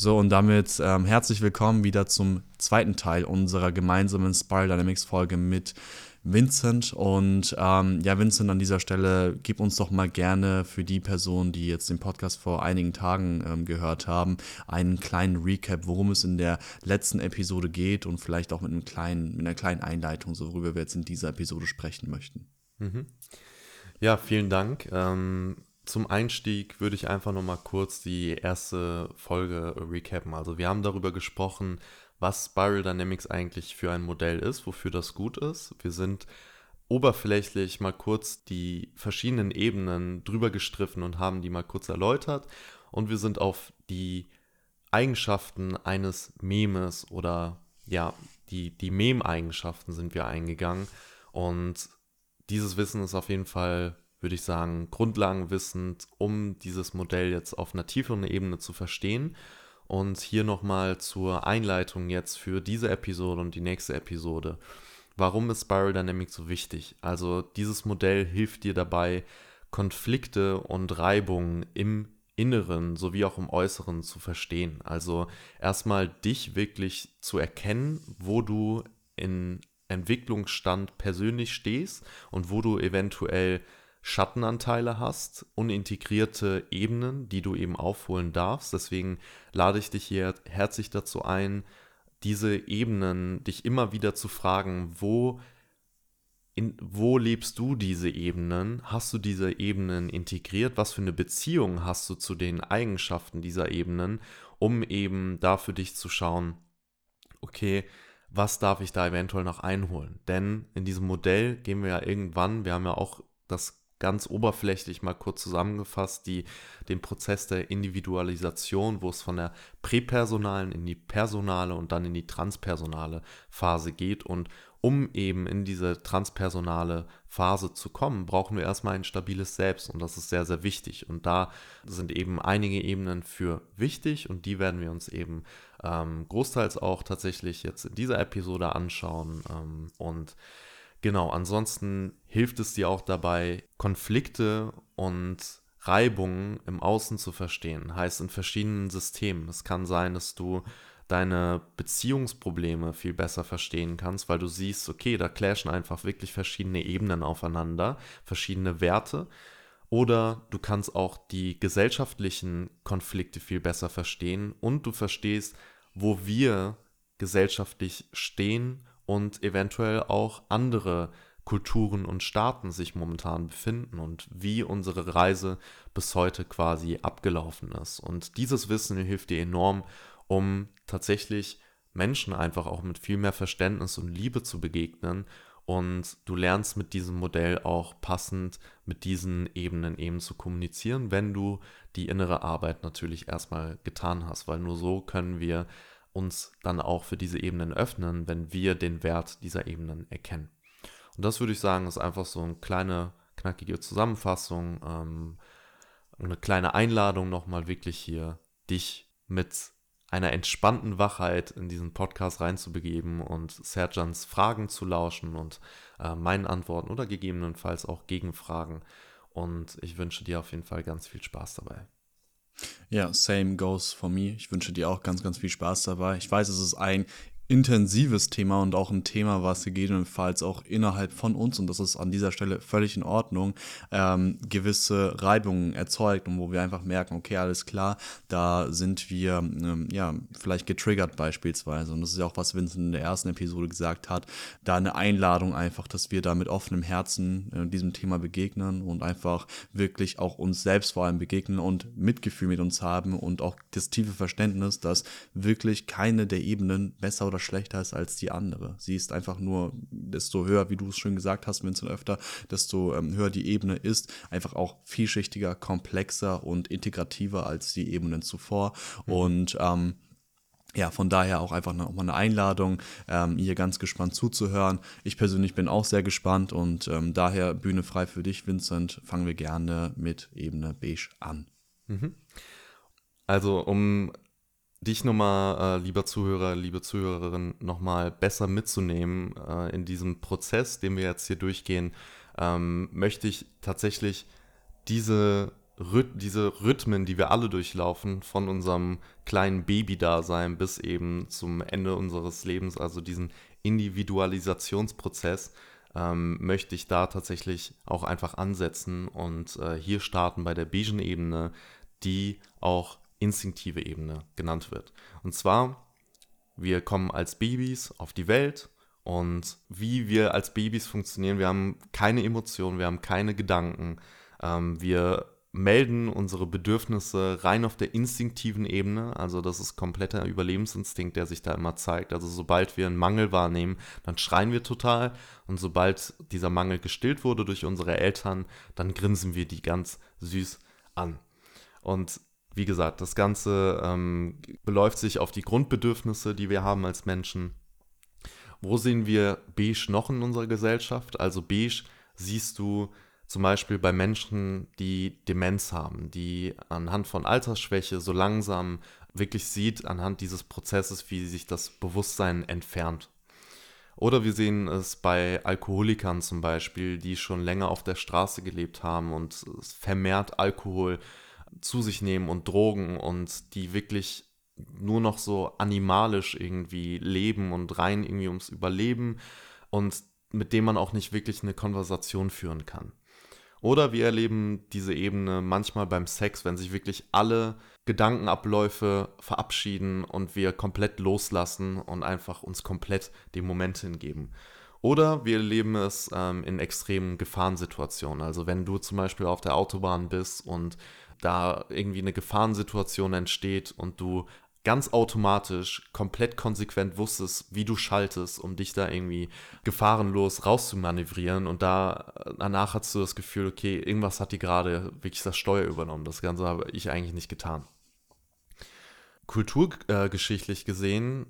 So, und damit ähm, herzlich willkommen wieder zum zweiten Teil unserer gemeinsamen Spiral Dynamics Folge mit Vincent. Und ähm, ja, Vincent, an dieser Stelle, gib uns doch mal gerne für die Personen, die jetzt den Podcast vor einigen Tagen ähm, gehört haben, einen kleinen Recap, worum es in der letzten Episode geht und vielleicht auch mit, einem kleinen, mit einer kleinen Einleitung, so worüber wir jetzt in dieser Episode sprechen möchten. Mhm. Ja, vielen Dank. Ähm, zum Einstieg würde ich einfach nochmal kurz die erste Folge recappen. Also wir haben darüber gesprochen, was Spiral Dynamics eigentlich für ein Modell ist, wofür das gut ist. Wir sind oberflächlich mal kurz die verschiedenen Ebenen drüber gestriffen und haben die mal kurz erläutert. Und wir sind auf die Eigenschaften eines Memes oder ja, die, die Mem-Eigenschaften sind wir eingegangen. Und dieses Wissen ist auf jeden Fall würde ich sagen, grundlagenwissend, um dieses Modell jetzt auf einer tieferen Ebene zu verstehen. Und hier nochmal zur Einleitung jetzt für diese Episode und die nächste Episode. Warum ist Spiral Dynamics so wichtig? Also dieses Modell hilft dir dabei, Konflikte und Reibungen im Inneren sowie auch im Äußeren zu verstehen. Also erstmal dich wirklich zu erkennen, wo du in Entwicklungsstand persönlich stehst und wo du eventuell Schattenanteile hast, unintegrierte Ebenen, die du eben aufholen darfst. Deswegen lade ich dich hier herzlich dazu ein, diese Ebenen, dich immer wieder zu fragen, wo, in, wo lebst du diese Ebenen? Hast du diese Ebenen integriert? Was für eine Beziehung hast du zu den Eigenschaften dieser Ebenen, um eben da für dich zu schauen, okay, was darf ich da eventuell noch einholen? Denn in diesem Modell gehen wir ja irgendwann, wir haben ja auch das ganz oberflächlich mal kurz zusammengefasst, die, den Prozess der Individualisation, wo es von der präpersonalen in die personale und dann in die transpersonale Phase geht. Und um eben in diese transpersonale Phase zu kommen, brauchen wir erstmal ein stabiles Selbst und das ist sehr, sehr wichtig. Und da sind eben einige Ebenen für wichtig und die werden wir uns eben ähm, großteils auch tatsächlich jetzt in dieser Episode anschauen ähm, und Genau, ansonsten hilft es dir auch dabei, Konflikte und Reibungen im Außen zu verstehen. Heißt in verschiedenen Systemen. Es kann sein, dass du deine Beziehungsprobleme viel besser verstehen kannst, weil du siehst, okay, da clashen einfach wirklich verschiedene Ebenen aufeinander, verschiedene Werte. Oder du kannst auch die gesellschaftlichen Konflikte viel besser verstehen und du verstehst, wo wir gesellschaftlich stehen und eventuell auch andere Kulturen und Staaten sich momentan befinden und wie unsere Reise bis heute quasi abgelaufen ist. Und dieses Wissen hilft dir enorm, um tatsächlich Menschen einfach auch mit viel mehr Verständnis und Liebe zu begegnen. Und du lernst mit diesem Modell auch passend mit diesen Ebenen eben zu kommunizieren, wenn du die innere Arbeit natürlich erstmal getan hast, weil nur so können wir uns dann auch für diese Ebenen öffnen, wenn wir den Wert dieser Ebenen erkennen. Und das würde ich sagen, ist einfach so eine kleine, knackige Zusammenfassung, ähm, eine kleine Einladung nochmal wirklich hier, dich mit einer entspannten Wachheit in diesen Podcast reinzubegeben und Serjans Fragen zu lauschen und äh, meinen Antworten oder gegebenenfalls auch Gegenfragen. Und ich wünsche dir auf jeden Fall ganz viel Spaß dabei. Ja, same goes for me. Ich wünsche dir auch ganz, ganz viel Spaß dabei. Ich weiß, es ist ein intensives Thema und auch ein Thema, was gegebenenfalls auch innerhalb von uns, und das ist an dieser Stelle völlig in Ordnung, ähm, gewisse Reibungen erzeugt und wo wir einfach merken, okay, alles klar, da sind wir ähm, ja vielleicht getriggert beispielsweise. Und das ist ja auch, was Vincent in der ersten Episode gesagt hat, da eine Einladung einfach, dass wir da mit offenem Herzen äh, diesem Thema begegnen und einfach wirklich auch uns selbst vor allem begegnen und Mitgefühl mit uns haben und auch das tiefe Verständnis, dass wirklich keine der Ebenen besser oder oder schlechter ist als die andere. Sie ist einfach nur, desto höher, wie du es schon gesagt hast, Vincent öfter, desto ähm, höher die Ebene ist, einfach auch vielschichtiger, komplexer und integrativer als die Ebenen zuvor. Mhm. Und ähm, ja, von daher auch einfach nochmal eine Einladung, ähm, hier ganz gespannt zuzuhören. Ich persönlich bin auch sehr gespannt und ähm, daher Bühne frei für dich, Vincent. Fangen wir gerne mit Ebene Beige an. Mhm. Also, um dich nochmal, äh, lieber Zuhörer, liebe Zuhörerin, nochmal besser mitzunehmen äh, in diesem Prozess, den wir jetzt hier durchgehen, ähm, möchte ich tatsächlich diese diese Rhythmen, die wir alle durchlaufen, von unserem kleinen Baby-Dasein bis eben zum Ende unseres Lebens, also diesen Individualisationsprozess, ähm, möchte ich da tatsächlich auch einfach ansetzen und äh, hier starten bei der beigen Ebene, die auch instinktive Ebene genannt wird. Und zwar, wir kommen als Babys auf die Welt und wie wir als Babys funktionieren, wir haben keine Emotionen, wir haben keine Gedanken, ähm, wir melden unsere Bedürfnisse rein auf der instinktiven Ebene. Also das ist kompletter Überlebensinstinkt, der sich da immer zeigt. Also sobald wir einen Mangel wahrnehmen, dann schreien wir total. Und sobald dieser Mangel gestillt wurde durch unsere Eltern, dann grinsen wir die ganz süß an. Und wie gesagt, das Ganze ähm, beläuft sich auf die Grundbedürfnisse, die wir haben als Menschen. Wo sehen wir beige noch in unserer Gesellschaft? Also beige siehst du zum Beispiel bei Menschen, die Demenz haben, die anhand von Altersschwäche so langsam wirklich sieht, anhand dieses Prozesses, wie sich das Bewusstsein entfernt. Oder wir sehen es bei Alkoholikern zum Beispiel, die schon länger auf der Straße gelebt haben und vermehrt Alkohol zu sich nehmen und Drogen und die wirklich nur noch so animalisch irgendwie leben und rein irgendwie ums Überleben und mit dem man auch nicht wirklich eine Konversation führen kann. Oder wir erleben diese Ebene manchmal beim Sex, wenn sich wirklich alle Gedankenabläufe verabschieden und wir komplett loslassen und einfach uns komplett dem Moment hingeben. Oder wir erleben es ähm, in extremen Gefahrensituationen. Also wenn du zum Beispiel auf der Autobahn bist und da irgendwie eine Gefahrensituation entsteht und du ganz automatisch, komplett konsequent wusstest, wie du schaltest, um dich da irgendwie gefahrenlos rauszumanövrieren. Und da danach hast du das Gefühl, okay, irgendwas hat die gerade wirklich das Steuer übernommen. Das Ganze habe ich eigentlich nicht getan. Kulturgeschichtlich gesehen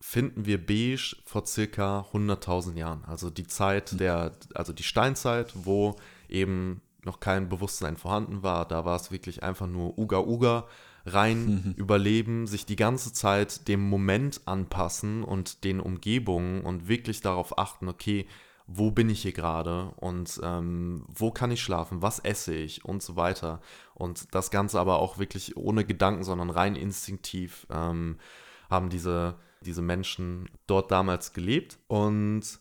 finden wir beige vor circa 100.000 Jahren. Also die Zeit der, also die Steinzeit, wo eben noch kein Bewusstsein vorhanden war. Da war es wirklich einfach nur Uga Uga rein überleben, sich die ganze Zeit dem Moment anpassen und den Umgebungen und wirklich darauf achten, okay, wo bin ich hier gerade und ähm, wo kann ich schlafen, was esse ich und so weiter. Und das Ganze aber auch wirklich ohne Gedanken, sondern rein instinktiv ähm, haben diese, diese Menschen dort damals gelebt. Und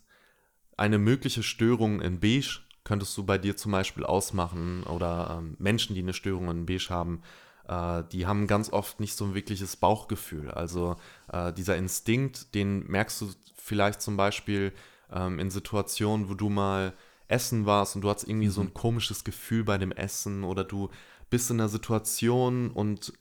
eine mögliche Störung in Beige könntest du bei dir zum Beispiel ausmachen oder ähm, Menschen, die eine Störung in Beige haben, äh, die haben ganz oft nicht so ein wirkliches Bauchgefühl. Also äh, dieser Instinkt, den merkst du vielleicht zum Beispiel ähm, in Situationen, wo du mal essen warst und du hast irgendwie mhm. so ein komisches Gefühl bei dem Essen oder du bist in einer Situation und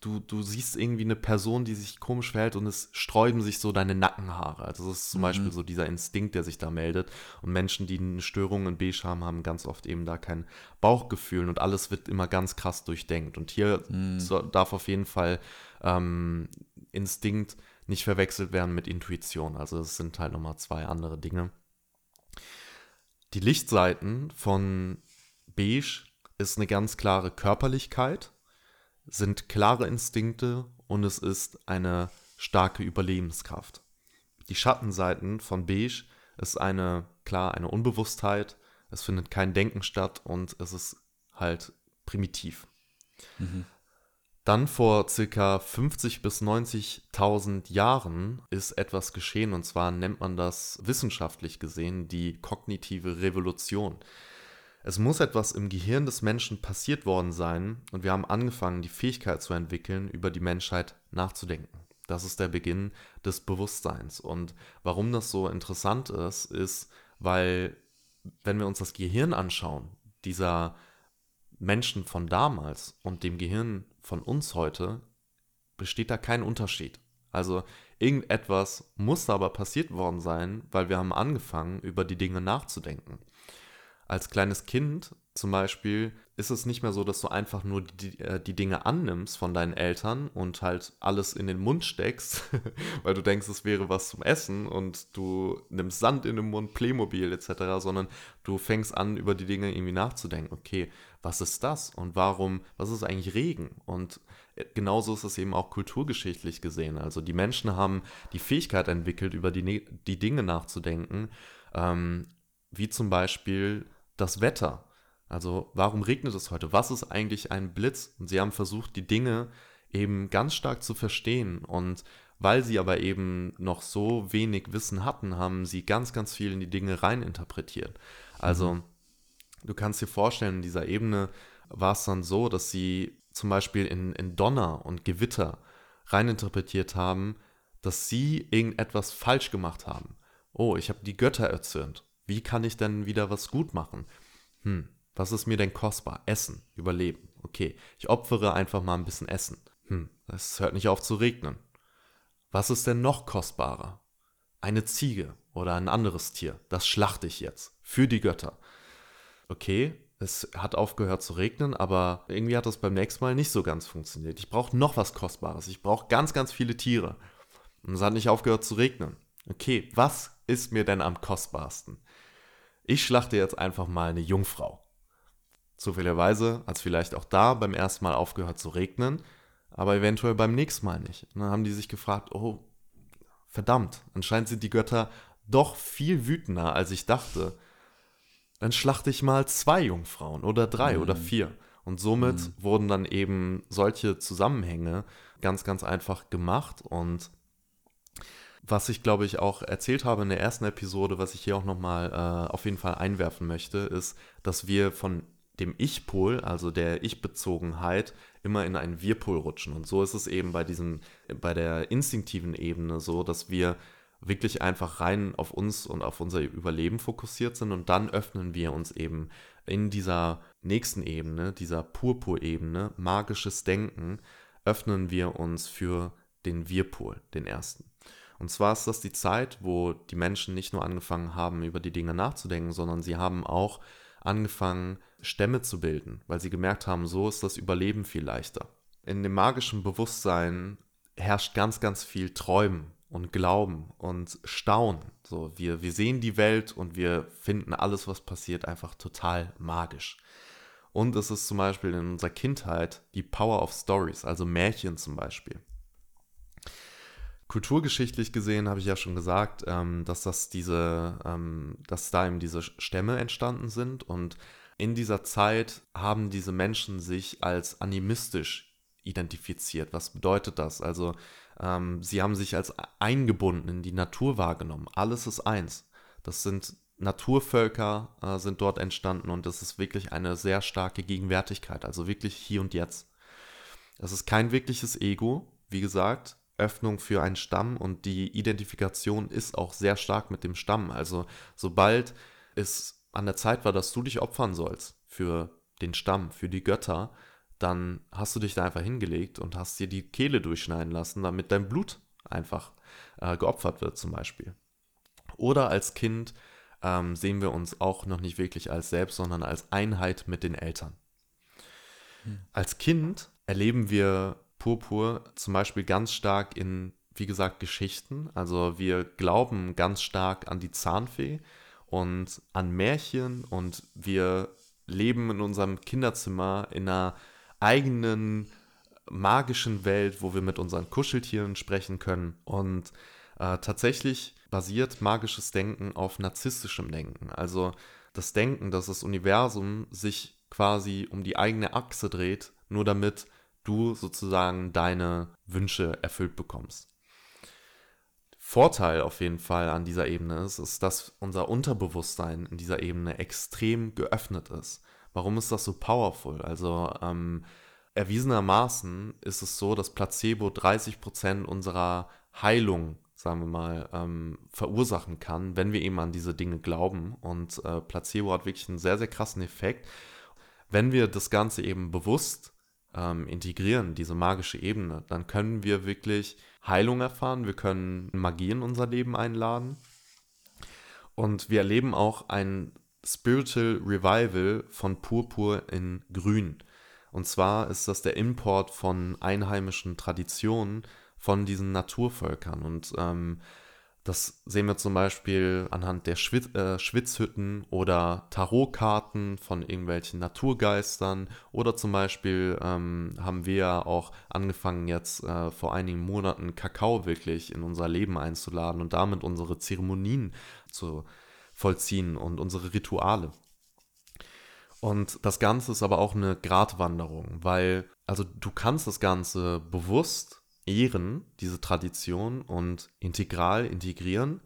du, du siehst irgendwie eine Person, die sich komisch verhält und es sträuben sich so deine Nackenhaare. Also das ist zum mhm. Beispiel so dieser Instinkt, der sich da meldet. Und Menschen, die eine Störung in Beige haben, haben ganz oft eben da kein Bauchgefühl und alles wird immer ganz krass durchdenkt. Und hier mhm. so, darf auf jeden Fall ähm, Instinkt nicht verwechselt werden mit Intuition. Also es sind halt nochmal zwei andere Dinge. Die Lichtseiten von Beige ist eine ganz klare Körperlichkeit sind klare Instinkte und es ist eine starke Überlebenskraft. Die Schattenseiten von Beige ist eine, klar, eine Unbewusstheit, es findet kein Denken statt und es ist halt primitiv. Mhm. Dann vor circa 50 bis 90.000 Jahren ist etwas geschehen und zwar nennt man das wissenschaftlich gesehen die kognitive Revolution. Es muss etwas im Gehirn des Menschen passiert worden sein und wir haben angefangen, die Fähigkeit zu entwickeln, über die Menschheit nachzudenken. Das ist der Beginn des Bewusstseins. Und warum das so interessant ist, ist, weil wenn wir uns das Gehirn anschauen, dieser Menschen von damals und dem Gehirn von uns heute, besteht da kein Unterschied. Also irgendetwas muss aber passiert worden sein, weil wir haben angefangen, über die Dinge nachzudenken als kleines Kind zum Beispiel ist es nicht mehr so, dass du einfach nur die, äh, die Dinge annimmst von deinen Eltern und halt alles in den Mund steckst, weil du denkst, es wäre was zum Essen und du nimmst Sand in den Mund, Playmobil etc., sondern du fängst an, über die Dinge irgendwie nachzudenken. Okay, was ist das und warum, was ist eigentlich Regen? Und äh, genauso ist es eben auch kulturgeschichtlich gesehen. Also die Menschen haben die Fähigkeit entwickelt, über die, die Dinge nachzudenken, ähm, wie zum Beispiel das Wetter. Also warum regnet es heute? Was ist eigentlich ein Blitz? Und sie haben versucht, die Dinge eben ganz stark zu verstehen. Und weil sie aber eben noch so wenig Wissen hatten, haben sie ganz, ganz viel in die Dinge reininterpretiert. Also mhm. du kannst dir vorstellen, in dieser Ebene war es dann so, dass sie zum Beispiel in, in Donner und Gewitter reininterpretiert haben, dass sie irgendetwas falsch gemacht haben. Oh, ich habe die Götter erzürnt. Wie kann ich denn wieder was gut machen? Hm, was ist mir denn kostbar? Essen, Überleben. Okay, ich opfere einfach mal ein bisschen Essen. Hm, es hört nicht auf zu regnen. Was ist denn noch kostbarer? Eine Ziege oder ein anderes Tier. Das schlachte ich jetzt. Für die Götter. Okay, es hat aufgehört zu regnen, aber irgendwie hat das beim nächsten Mal nicht so ganz funktioniert. Ich brauche noch was Kostbares. Ich brauche ganz, ganz viele Tiere. Und es hat nicht aufgehört zu regnen. Okay, was ist mir denn am kostbarsten? Ich schlachte jetzt einfach mal eine Jungfrau. Zufälligerweise hat es vielleicht auch da beim ersten Mal aufgehört zu regnen, aber eventuell beim nächsten Mal nicht. Und dann haben die sich gefragt, oh, verdammt, anscheinend sind die Götter doch viel wütender, als ich dachte. Dann schlachte ich mal zwei Jungfrauen oder drei mhm. oder vier. Und somit mhm. wurden dann eben solche Zusammenhänge ganz, ganz einfach gemacht. Und was ich, glaube ich, auch erzählt habe in der ersten Episode, was ich hier auch nochmal äh, auf jeden Fall einwerfen möchte, ist, dass wir von dem Ich-Pol, also der Ich-Bezogenheit, immer in einen Wir-Pol rutschen. Und so ist es eben bei diesem, bei der instinktiven Ebene so, dass wir wirklich einfach rein auf uns und auf unser Überleben fokussiert sind und dann öffnen wir uns eben in dieser nächsten Ebene, dieser Purpur-Ebene, magisches Denken, öffnen wir uns für den Wir-Pol, den ersten. Und zwar ist das die Zeit, wo die Menschen nicht nur angefangen haben, über die Dinge nachzudenken, sondern sie haben auch angefangen, Stämme zu bilden, weil sie gemerkt haben, so ist das Überleben viel leichter. In dem magischen Bewusstsein herrscht ganz, ganz viel Träumen und Glauben und Staunen. So, wir, wir sehen die Welt und wir finden alles, was passiert, einfach total magisch. Und es ist zum Beispiel in unserer Kindheit die Power of Stories, also Märchen zum Beispiel. Kulturgeschichtlich gesehen habe ich ja schon gesagt, ähm, dass das diese, ähm, dass da eben diese Stämme entstanden sind und in dieser Zeit haben diese Menschen sich als animistisch identifiziert. Was bedeutet das? Also ähm, sie haben sich als eingebunden in die Natur wahrgenommen. Alles ist eins. Das sind Naturvölker äh, sind dort entstanden und es ist wirklich eine sehr starke Gegenwärtigkeit, also wirklich hier und jetzt. Es ist kein wirkliches Ego, wie gesagt, Öffnung für einen Stamm und die Identifikation ist auch sehr stark mit dem Stamm. Also sobald es an der Zeit war, dass du dich opfern sollst für den Stamm, für die Götter, dann hast du dich da einfach hingelegt und hast dir die Kehle durchschneiden lassen, damit dein Blut einfach äh, geopfert wird zum Beispiel. Oder als Kind ähm, sehen wir uns auch noch nicht wirklich als selbst, sondern als Einheit mit den Eltern. Hm. Als Kind erleben wir Purpur zum Beispiel ganz stark in, wie gesagt, Geschichten. Also wir glauben ganz stark an die Zahnfee und an Märchen und wir leben in unserem Kinderzimmer in einer eigenen magischen Welt, wo wir mit unseren Kuscheltieren sprechen können. Und äh, tatsächlich basiert magisches Denken auf narzisstischem Denken. Also das Denken, dass das Universum sich quasi um die eigene Achse dreht, nur damit du sozusagen deine Wünsche erfüllt bekommst. Vorteil auf jeden Fall an dieser Ebene ist, ist, dass unser Unterbewusstsein in dieser Ebene extrem geöffnet ist. Warum ist das so powerful? Also ähm, erwiesenermaßen ist es so, dass Placebo 30% unserer Heilung, sagen wir mal, ähm, verursachen kann, wenn wir eben an diese Dinge glauben. Und äh, Placebo hat wirklich einen sehr, sehr krassen Effekt. Wenn wir das Ganze eben bewusst ähm, integrieren, diese magische Ebene, dann können wir wirklich Heilung erfahren, wir können Magie in unser Leben einladen und wir erleben auch ein Spiritual Revival von Purpur in Grün. Und zwar ist das der Import von einheimischen Traditionen von diesen Naturvölkern. Und ähm, das sehen wir zum Beispiel anhand der Schwitz, äh, Schwitzhütten oder Tarotkarten von irgendwelchen Naturgeistern. Oder zum Beispiel ähm, haben wir auch angefangen, jetzt äh, vor einigen Monaten Kakao wirklich in unser Leben einzuladen und damit unsere Zeremonien zu vollziehen und unsere Rituale. Und das Ganze ist aber auch eine Gratwanderung, weil, also du kannst das Ganze bewusst ehren, diese Tradition und integral integrieren,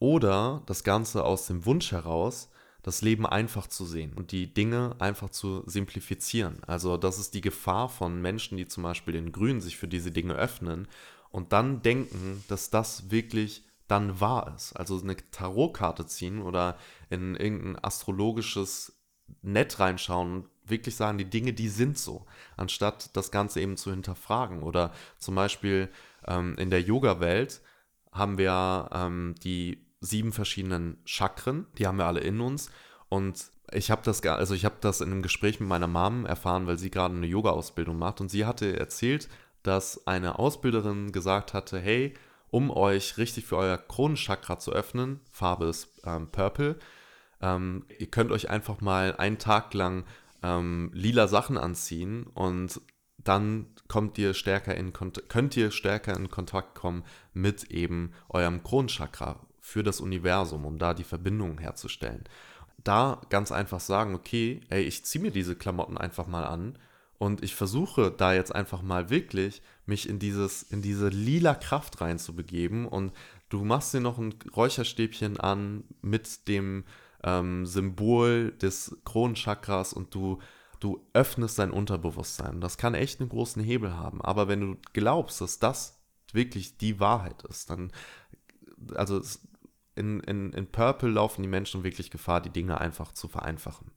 oder das Ganze aus dem Wunsch heraus, das Leben einfach zu sehen und die Dinge einfach zu simplifizieren. Also das ist die Gefahr von Menschen, die zum Beispiel den Grünen sich für diese Dinge öffnen und dann denken, dass das wirklich dann wahr ist. Also eine Tarotkarte ziehen oder in irgendein astrologisches Net reinschauen und wirklich sagen, die Dinge, die sind so, anstatt das Ganze eben zu hinterfragen. Oder zum Beispiel ähm, in der Yoga-Welt haben wir ähm, die sieben verschiedenen Chakren, die haben wir alle in uns. Und ich habe das, also ich das in einem Gespräch mit meiner Mom erfahren, weil sie gerade eine Yoga-Ausbildung macht und sie hatte erzählt, dass eine Ausbilderin gesagt hatte, hey, um euch richtig für euer Kronenchakra zu öffnen, Farbe ist ähm, Purple, ähm, ihr könnt euch einfach mal einen Tag lang ähm, lila Sachen anziehen und dann kommt ihr stärker in könnt ihr stärker in Kontakt kommen mit eben eurem Kronenchakra für das Universum, um da die Verbindungen herzustellen. Da ganz einfach sagen, okay, ey, ich ziehe mir diese Klamotten einfach mal an und ich versuche da jetzt einfach mal wirklich mich in dieses in diese lila Kraft reinzubegeben und du machst dir noch ein Räucherstäbchen an mit dem ähm, Symbol des Kronenchakras und du du öffnest dein Unterbewusstsein. Das kann echt einen großen Hebel haben. Aber wenn du glaubst, dass das wirklich die Wahrheit ist, dann, also in, in, in Purple laufen die Menschen wirklich Gefahr, die Dinge einfach zu vereinfachen.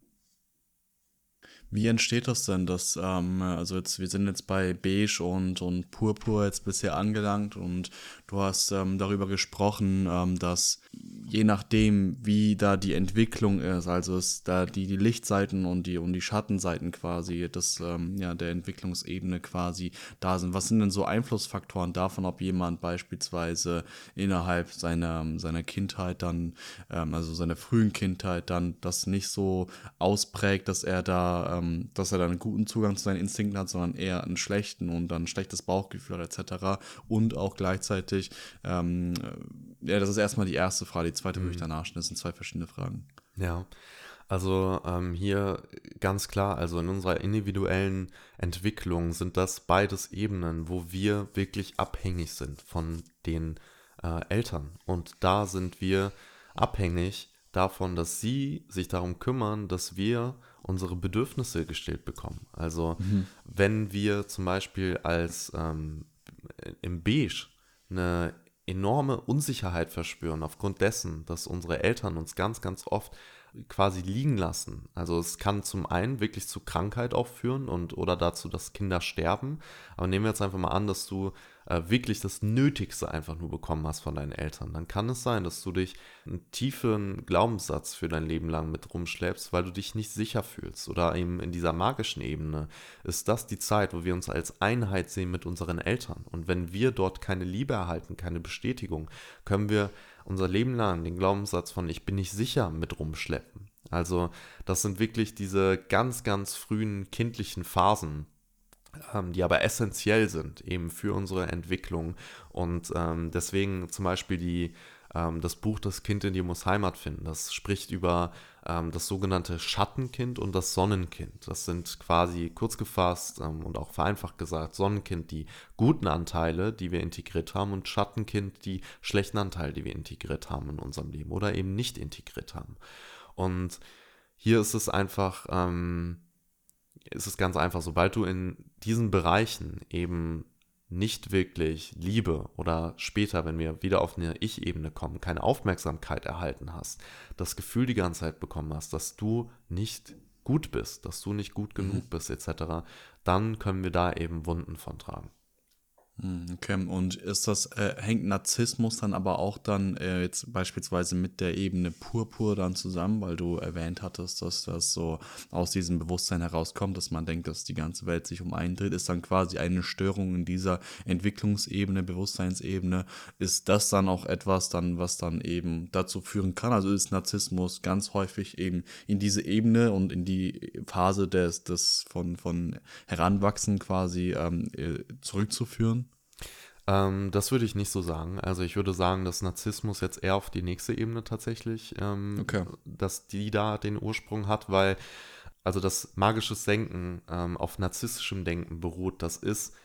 Wie entsteht das denn, dass, ähm, also jetzt, wir sind jetzt bei Beige und, und Purpur jetzt bisher angelangt und du hast ähm, darüber gesprochen, ähm, dass je nachdem, wie da die Entwicklung ist, also es da die, die Lichtseiten und die und die Schattenseiten quasi, das ähm, ja der Entwicklungsebene quasi da sind. Was sind denn so Einflussfaktoren davon, ob jemand beispielsweise innerhalb seiner seiner Kindheit dann, ähm, also seiner frühen Kindheit dann das nicht so ausprägt, dass er da, ähm, dass er dann einen guten Zugang zu seinen Instinkten hat, sondern eher einen schlechten und dann ein schlechtes Bauchgefühl etc. Und auch gleichzeitig ähm, ja, das ist erstmal die erste Frage. Die zweite mhm. würde ich mhm. danach stellen. Das sind zwei verschiedene Fragen. Ja. Also ähm, hier ganz klar, also in unserer individuellen Entwicklung sind das beides Ebenen, wo wir wirklich abhängig sind von den äh, Eltern. Und da sind wir abhängig davon, dass sie sich darum kümmern, dass wir unsere Bedürfnisse gestillt bekommen. Also mhm. wenn wir zum Beispiel als ähm, im Beige eine enorme Unsicherheit verspüren aufgrund dessen, dass unsere Eltern uns ganz, ganz oft quasi liegen lassen. Also es kann zum einen wirklich zu Krankheit auch führen und oder dazu, dass Kinder sterben. Aber nehmen wir jetzt einfach mal an, dass du äh, wirklich das Nötigste einfach nur bekommen hast von deinen Eltern. Dann kann es sein, dass du dich einen tiefen Glaubenssatz für dein Leben lang mit rumschleppst, weil du dich nicht sicher fühlst. Oder eben in dieser magischen Ebene ist das die Zeit, wo wir uns als Einheit sehen mit unseren Eltern. Und wenn wir dort keine Liebe erhalten, keine Bestätigung, können wir unser Leben lang den Glaubenssatz von ich bin nicht sicher mit rumschleppen. Also das sind wirklich diese ganz, ganz frühen kindlichen Phasen, die aber essentiell sind eben für unsere Entwicklung. Und ähm, deswegen zum Beispiel die, ähm, das Buch Das Kind in dir muss Heimat finden. Das spricht über ähm, das sogenannte Schattenkind und das Sonnenkind. Das sind quasi kurz gefasst ähm, und auch vereinfacht gesagt Sonnenkind die guten Anteile, die wir integriert haben und Schattenkind die schlechten Anteile, die wir integriert haben in unserem Leben oder eben nicht integriert haben. Und hier ist es einfach, ähm, ist es ganz einfach, sobald du in diesen Bereichen eben nicht wirklich Liebe oder später, wenn wir wieder auf eine Ich-Ebene kommen, keine Aufmerksamkeit erhalten hast, das Gefühl die ganze Zeit bekommen hast, dass du nicht gut bist, dass du nicht gut genug mhm. bist, etc., dann können wir da eben Wunden von tragen. Hm, okay, und ist das, äh, hängt Narzissmus dann aber auch dann äh, jetzt beispielsweise mit der Ebene Purpur dann zusammen, weil du erwähnt hattest, dass das so aus diesem Bewusstsein herauskommt, dass man denkt, dass die ganze Welt sich um einen dreht, ist dann quasi eine Störung in dieser Entwicklungsebene, Bewusstseinsebene. Ist das dann auch etwas dann, was dann eben dazu führen kann? Also ist Narzissmus ganz häufig eben in diese Ebene und in die Phase des, des von, von Heranwachsen quasi ähm, äh, zurückzuführen? Ähm, das würde ich nicht so sagen. Also ich würde sagen, dass Narzissmus jetzt eher auf die nächste Ebene tatsächlich, ähm, okay. dass die da den Ursprung hat, weil also dass magisches Denken ähm, auf narzisstischem Denken beruht, das ist,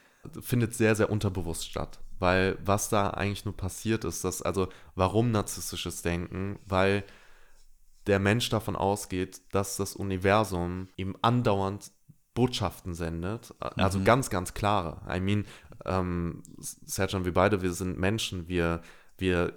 findet sehr, sehr unterbewusst statt. Weil was da eigentlich nur passiert ist, dass, also warum narzisstisches Denken? Weil der Mensch davon ausgeht, dass das Universum ihm andauernd Botschaften sendet, also mhm. ganz, ganz klare. I mean, ähm, Serjan, wir beide, wir sind Menschen, wir, wir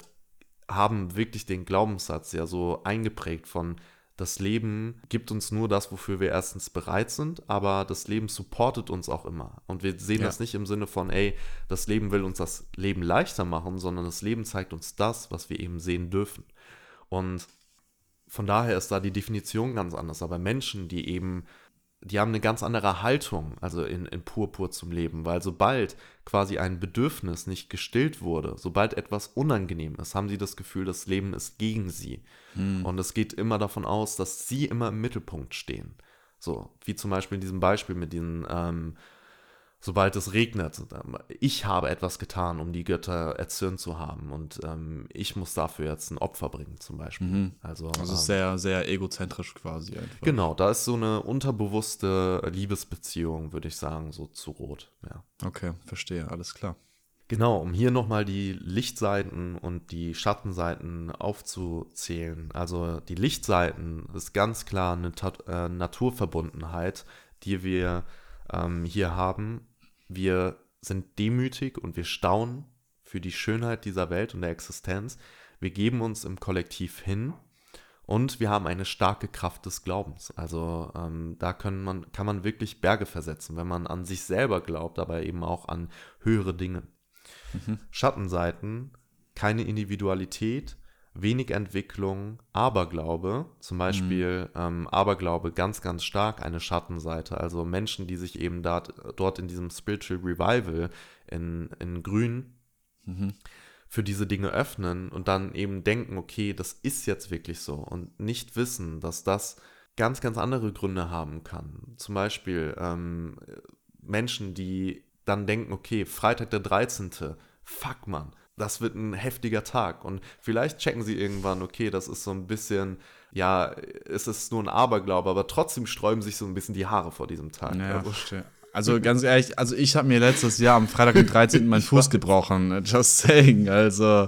haben wirklich den Glaubenssatz ja so eingeprägt von, das Leben gibt uns nur das, wofür wir erstens bereit sind, aber das Leben supportet uns auch immer. Und wir sehen ja. das nicht im Sinne von, ey, das Leben will uns das Leben leichter machen, sondern das Leben zeigt uns das, was wir eben sehen dürfen. Und von daher ist da die Definition ganz anders. Aber Menschen, die eben die haben eine ganz andere Haltung, also in, in Purpur zum Leben, weil sobald quasi ein Bedürfnis nicht gestillt wurde, sobald etwas unangenehm ist, haben sie das Gefühl, das Leben ist gegen sie. Hm. Und es geht immer davon aus, dass sie immer im Mittelpunkt stehen. So, wie zum Beispiel in diesem Beispiel mit diesen ähm, sobald es regnet. Ich habe etwas getan, um die Götter erzürnt zu haben und ähm, ich muss dafür jetzt ein Opfer bringen, zum Beispiel. Mhm. Also, also ähm, sehr, sehr egozentrisch quasi einfach. Genau, da ist so eine unterbewusste Liebesbeziehung, würde ich sagen, so zu Rot. Ja. Okay, verstehe, alles klar. Genau, um hier nochmal die Lichtseiten und die Schattenseiten aufzuzählen. Also die Lichtseiten ist ganz klar eine Tat äh, Naturverbundenheit, die wir ähm, hier haben wir sind demütig und wir staunen für die Schönheit dieser Welt und der Existenz. Wir geben uns im Kollektiv hin und wir haben eine starke Kraft des Glaubens. Also ähm, da können man, kann man wirklich Berge versetzen, wenn man an sich selber glaubt, aber eben auch an höhere Dinge. Mhm. Schattenseiten, keine Individualität, wenig Entwicklung, Aberglaube, zum Beispiel mhm. ähm, Aberglaube ganz, ganz stark eine Schattenseite. Also Menschen, die sich eben dat, dort in diesem Spiritual Revival in, in Grün mhm. für diese Dinge öffnen und dann eben denken, okay, das ist jetzt wirklich so und nicht wissen, dass das ganz, ganz andere Gründe haben kann. Zum Beispiel ähm, Menschen, die dann denken, okay, Freitag der 13. Fuck, man das wird ein heftiger Tag. Und vielleicht checken sie irgendwann, okay, das ist so ein bisschen, ja, es ist nur ein Aberglaube, aber trotzdem sträuben sich so ein bisschen die Haare vor diesem Tag. Ja, also, verstehe. Also ganz ehrlich, also ich habe mir letztes Jahr am Freitag den 13. meinen Fuß gebrochen. Just saying. Also.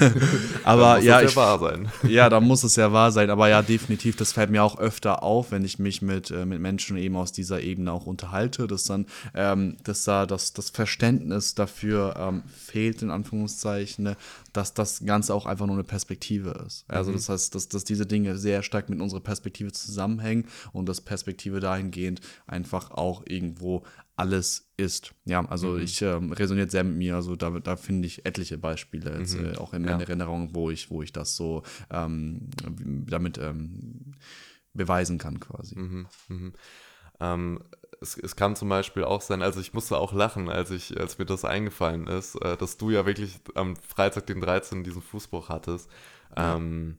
aber ja, ich, ja wahr sein. Ja, da muss es ja wahr sein. Aber ja, definitiv, das fällt mir auch öfter auf, wenn ich mich mit, äh, mit Menschen eben aus dieser Ebene auch unterhalte, dass dann, ähm, dass da das, das Verständnis dafür ähm, fehlt, in Anführungszeichen, ne, dass das Ganze auch einfach nur eine Perspektive ist. Also mhm. das heißt, dass, dass diese Dinge sehr stark mit unserer Perspektive zusammenhängen und dass Perspektive dahingehend einfach auch irgendwo alles ist. Ja, also mhm. ich ähm, resoniert sehr mit mir. Also da, da finde ich etliche Beispiele jetzt, mhm. äh, auch in ja. Erinnerung, wo ich, wo ich das so ähm, damit ähm, beweisen kann, quasi. Mhm. mhm. Ähm, es, es, kann zum Beispiel auch sein, also ich musste auch lachen, als ich, als mir das eingefallen ist, äh, dass du ja wirklich am Freitag, den 13. diesen Fußbruch hattest. Ja. Ähm,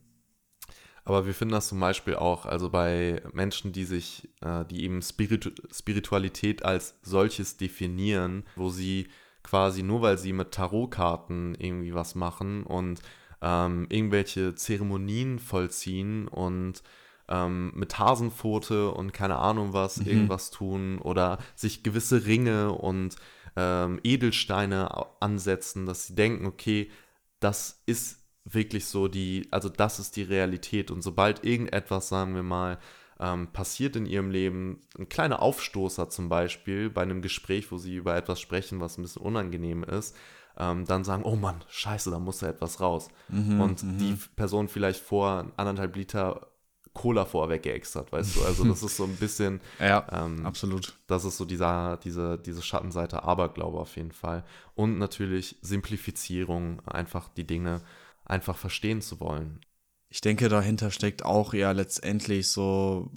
aber wir finden das zum Beispiel auch, also bei Menschen, die sich, äh, die eben Spiritu Spiritualität als solches definieren, wo sie quasi nur weil sie mit Tarotkarten irgendwie was machen und ähm, irgendwelche Zeremonien vollziehen und ähm, mit Hasenpfote und keine Ahnung was mhm. irgendwas tun oder sich gewisse Ringe und ähm, Edelsteine ansetzen, dass sie denken, okay, das ist wirklich so die, also das ist die Realität und sobald irgendetwas, sagen wir mal, ähm, passiert in ihrem Leben, ein kleiner Aufstoßer zum Beispiel bei einem Gespräch, wo sie über etwas sprechen, was ein bisschen unangenehm ist, ähm, dann sagen, oh Mann, scheiße, da muss da etwas raus. Mhm, und mhm. die Person vielleicht vor anderthalb Liter Cola vorweg geextert, weißt du? Also das ist so ein bisschen. ja, ähm, absolut. Das ist so dieser, diese, diese Schattenseite Aberglaube auf jeden Fall. Und natürlich Simplifizierung, einfach die Dinge einfach verstehen zu wollen. Ich denke, dahinter steckt auch ja letztendlich so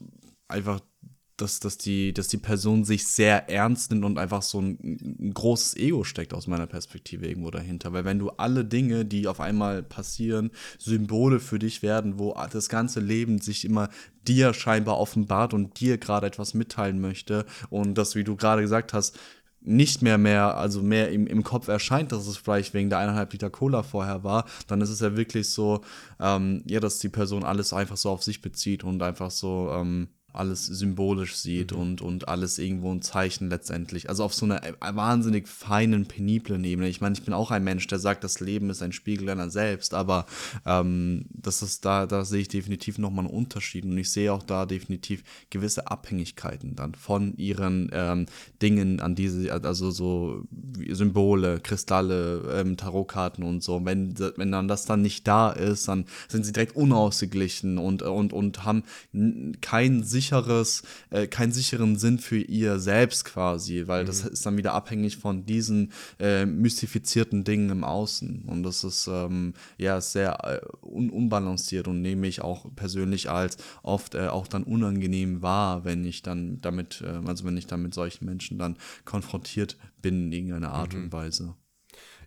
einfach dass, dass, die, dass die Person sich sehr ernst nimmt und einfach so ein, ein, großes Ego steckt aus meiner Perspektive irgendwo dahinter. Weil wenn du alle Dinge, die auf einmal passieren, Symbole für dich werden, wo das ganze Leben sich immer dir scheinbar offenbart und dir gerade etwas mitteilen möchte und das, wie du gerade gesagt hast, nicht mehr mehr, also mehr im, im Kopf erscheint, dass es vielleicht wegen der eineinhalb Liter Cola vorher war, dann ist es ja wirklich so, ähm, ja, dass die Person alles einfach so auf sich bezieht und einfach so, ähm, alles symbolisch sieht mhm. und, und alles irgendwo ein Zeichen letztendlich. Also auf so einer äh, wahnsinnig feinen, peniblen Ebene. Ich meine, ich bin auch ein Mensch, der sagt, das Leben ist ein Spiegel deiner selbst, aber ähm, das ist da, da sehe ich definitiv nochmal einen Unterschied und ich sehe auch da definitiv gewisse Abhängigkeiten dann von ihren ähm, Dingen, an diese, also so Symbole, Kristalle, ähm, Tarotkarten und so. Wenn, wenn dann das dann nicht da ist, dann sind sie direkt unausgeglichen und, und, und haben kein Sinn sicheres, äh, keinen sicheren Sinn für ihr selbst quasi, weil mhm. das ist dann wieder abhängig von diesen äh, mystifizierten Dingen im Außen. Und das ist ähm, ja sehr äh, un unbalanciert und nehme ich auch persönlich als oft äh, auch dann unangenehm wahr, wenn ich dann damit, äh, also wenn ich dann mit solchen Menschen dann konfrontiert bin in irgendeiner Art mhm. und Weise.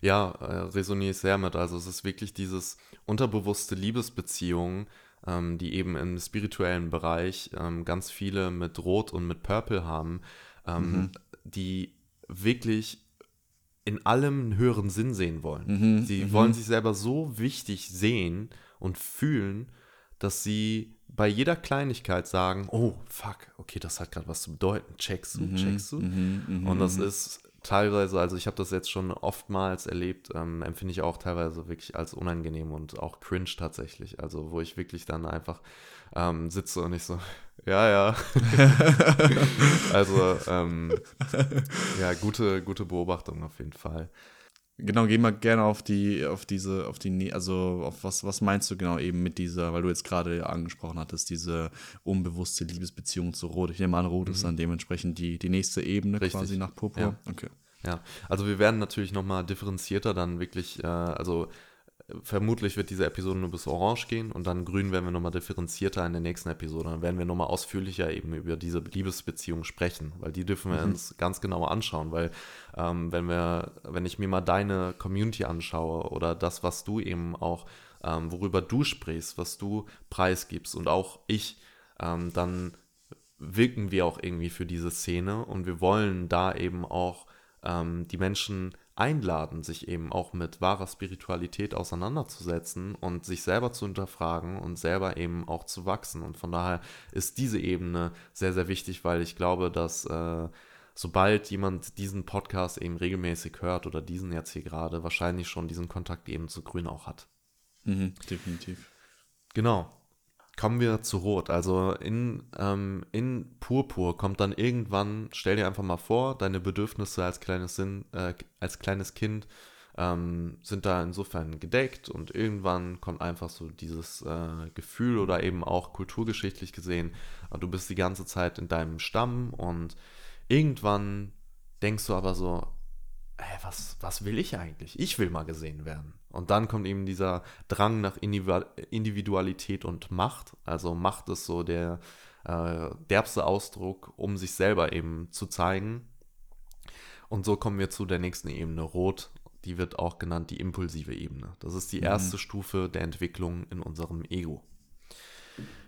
Ja, äh, resoniere ich sehr mit. Also es ist wirklich dieses unterbewusste Liebesbeziehungen, ähm, die eben im spirituellen Bereich ähm, ganz viele mit Rot und mit Purple haben, ähm, mhm. die wirklich in allem einen höheren Sinn sehen wollen. Mhm. Sie mhm. wollen sich selber so wichtig sehen und fühlen, dass sie bei jeder Kleinigkeit sagen, oh, fuck, okay, das hat gerade was zu bedeuten. Checkst du, mhm. checkst du? Mhm. Mhm. Und das ist teilweise, also ich habe das jetzt schon oftmals erlebt, ähm, empfinde ich auch teilweise wirklich als unangenehm und auch cringe tatsächlich. Also wo ich wirklich dann einfach ähm, sitze und ich so, ja, ja. also ähm, ja, gute, gute Beobachtung auf jeden Fall. Genau, geh mal gerne auf die, auf diese, auf die, also auf was, was meinst du genau eben mit dieser, weil du jetzt gerade angesprochen hattest, diese unbewusste Liebesbeziehung zu Rot. Ich nehme an, Rot mhm. ist dann dementsprechend die, die nächste Ebene Richtig. quasi nach Purpur. Ja. Okay. Ja, also wir werden natürlich nochmal differenzierter dann wirklich, äh, also vermutlich wird diese Episode nur bis Orange gehen und dann Grün werden wir nochmal differenzierter in der nächsten Episode. Dann werden wir nochmal ausführlicher eben über diese Liebesbeziehung sprechen, weil die dürfen wir mhm. uns ganz genau anschauen, weil ähm, wenn wir, wenn ich mir mal deine Community anschaue oder das, was du eben auch, ähm, worüber du sprichst, was du preisgibst und auch ich, ähm, dann wirken wir auch irgendwie für diese Szene und wir wollen da eben auch ähm, die Menschen einladen, sich eben auch mit wahrer Spiritualität auseinanderzusetzen und sich selber zu hinterfragen und selber eben auch zu wachsen. Und von daher ist diese Ebene sehr, sehr wichtig, weil ich glaube, dass äh, sobald jemand diesen Podcast eben regelmäßig hört oder diesen jetzt hier gerade, wahrscheinlich schon diesen Kontakt eben zu Grün auch hat. Mhm, definitiv. Genau. Kommen wir zu Rot. Also in, ähm, in Purpur kommt dann irgendwann, stell dir einfach mal vor, deine Bedürfnisse als kleines, Sinn, äh, als kleines Kind ähm, sind da insofern gedeckt und irgendwann kommt einfach so dieses äh, Gefühl oder eben auch kulturgeschichtlich gesehen, du bist die ganze Zeit in deinem Stamm und irgendwann denkst du aber so, hey, was, was will ich eigentlich? Ich will mal gesehen werden. Und dann kommt eben dieser Drang nach Individualität und Macht. Also Macht ist so der äh, derbste Ausdruck, um sich selber eben zu zeigen. Und so kommen wir zu der nächsten Ebene, Rot. Die wird auch genannt die impulsive Ebene. Das ist die mhm. erste mhm. Stufe der Entwicklung in unserem Ego.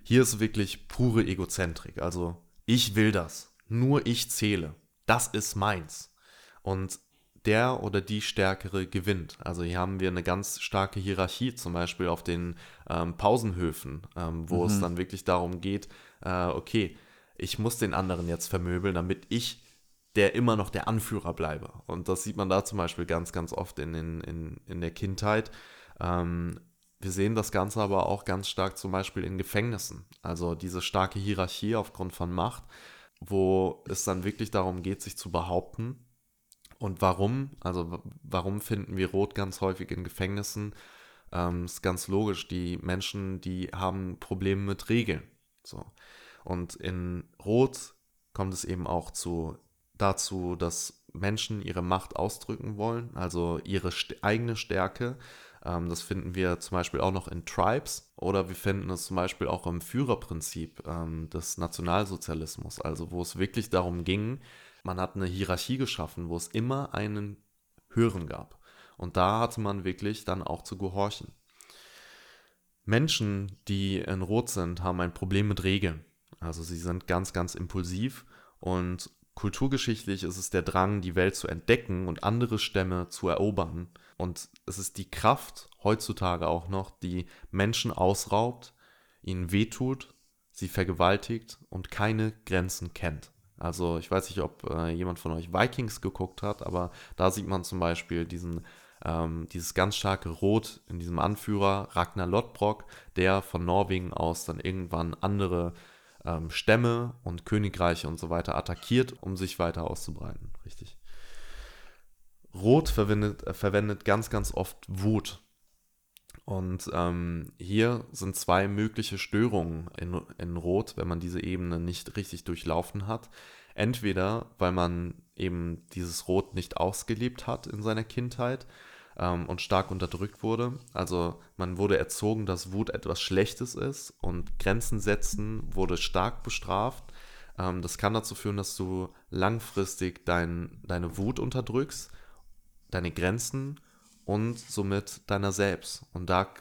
Hier ist wirklich pure Egozentrik. Also ich will das. Nur ich zähle. Das ist meins. Und der oder die Stärkere gewinnt. Also hier haben wir eine ganz starke Hierarchie, zum Beispiel auf den ähm, Pausenhöfen, ähm, wo mhm. es dann wirklich darum geht, äh, okay, ich muss den anderen jetzt vermöbeln, damit ich der immer noch der Anführer bleibe. Und das sieht man da zum Beispiel ganz, ganz oft in, in, in, in der Kindheit. Ähm, wir sehen das Ganze aber auch ganz stark zum Beispiel in Gefängnissen. Also diese starke Hierarchie aufgrund von Macht, wo es dann wirklich darum geht, sich zu behaupten und warum? Also warum finden wir Rot ganz häufig in Gefängnissen? Ähm, ist ganz logisch. Die Menschen, die haben Probleme mit Regeln. So. Und in Rot kommt es eben auch zu, dazu, dass Menschen ihre Macht ausdrücken wollen, also ihre st eigene Stärke. Ähm, das finden wir zum Beispiel auch noch in Tribes oder wir finden es zum Beispiel auch im Führerprinzip ähm, des Nationalsozialismus, also wo es wirklich darum ging, man hat eine Hierarchie geschaffen, wo es immer einen Höheren gab. Und da hatte man wirklich dann auch zu gehorchen. Menschen, die in Rot sind, haben ein Problem mit Regeln. Also sie sind ganz, ganz impulsiv und kulturgeschichtlich ist es der Drang, die Welt zu entdecken und andere Stämme zu erobern. Und es ist die Kraft heutzutage auch noch, die Menschen ausraubt, ihnen wehtut, sie vergewaltigt und keine Grenzen kennt. Also ich weiß nicht, ob äh, jemand von euch Vikings geguckt hat, aber da sieht man zum Beispiel diesen, ähm, dieses ganz starke Rot in diesem Anführer Ragnar Lodbrok, der von Norwegen aus dann irgendwann andere ähm, Stämme und Königreiche und so weiter attackiert, um sich weiter auszubreiten. Richtig. Rot verwendet, äh, verwendet ganz, ganz oft Wut. Und ähm, hier sind zwei mögliche Störungen in, in Rot, wenn man diese Ebene nicht richtig durchlaufen hat. Entweder, weil man eben dieses Rot nicht ausgelebt hat in seiner Kindheit ähm, und stark unterdrückt wurde. Also man wurde erzogen, dass Wut etwas Schlechtes ist und Grenzen setzen wurde stark bestraft. Ähm, das kann dazu führen, dass du langfristig dein, deine Wut unterdrückst, deine Grenzen und somit deiner selbst. Und da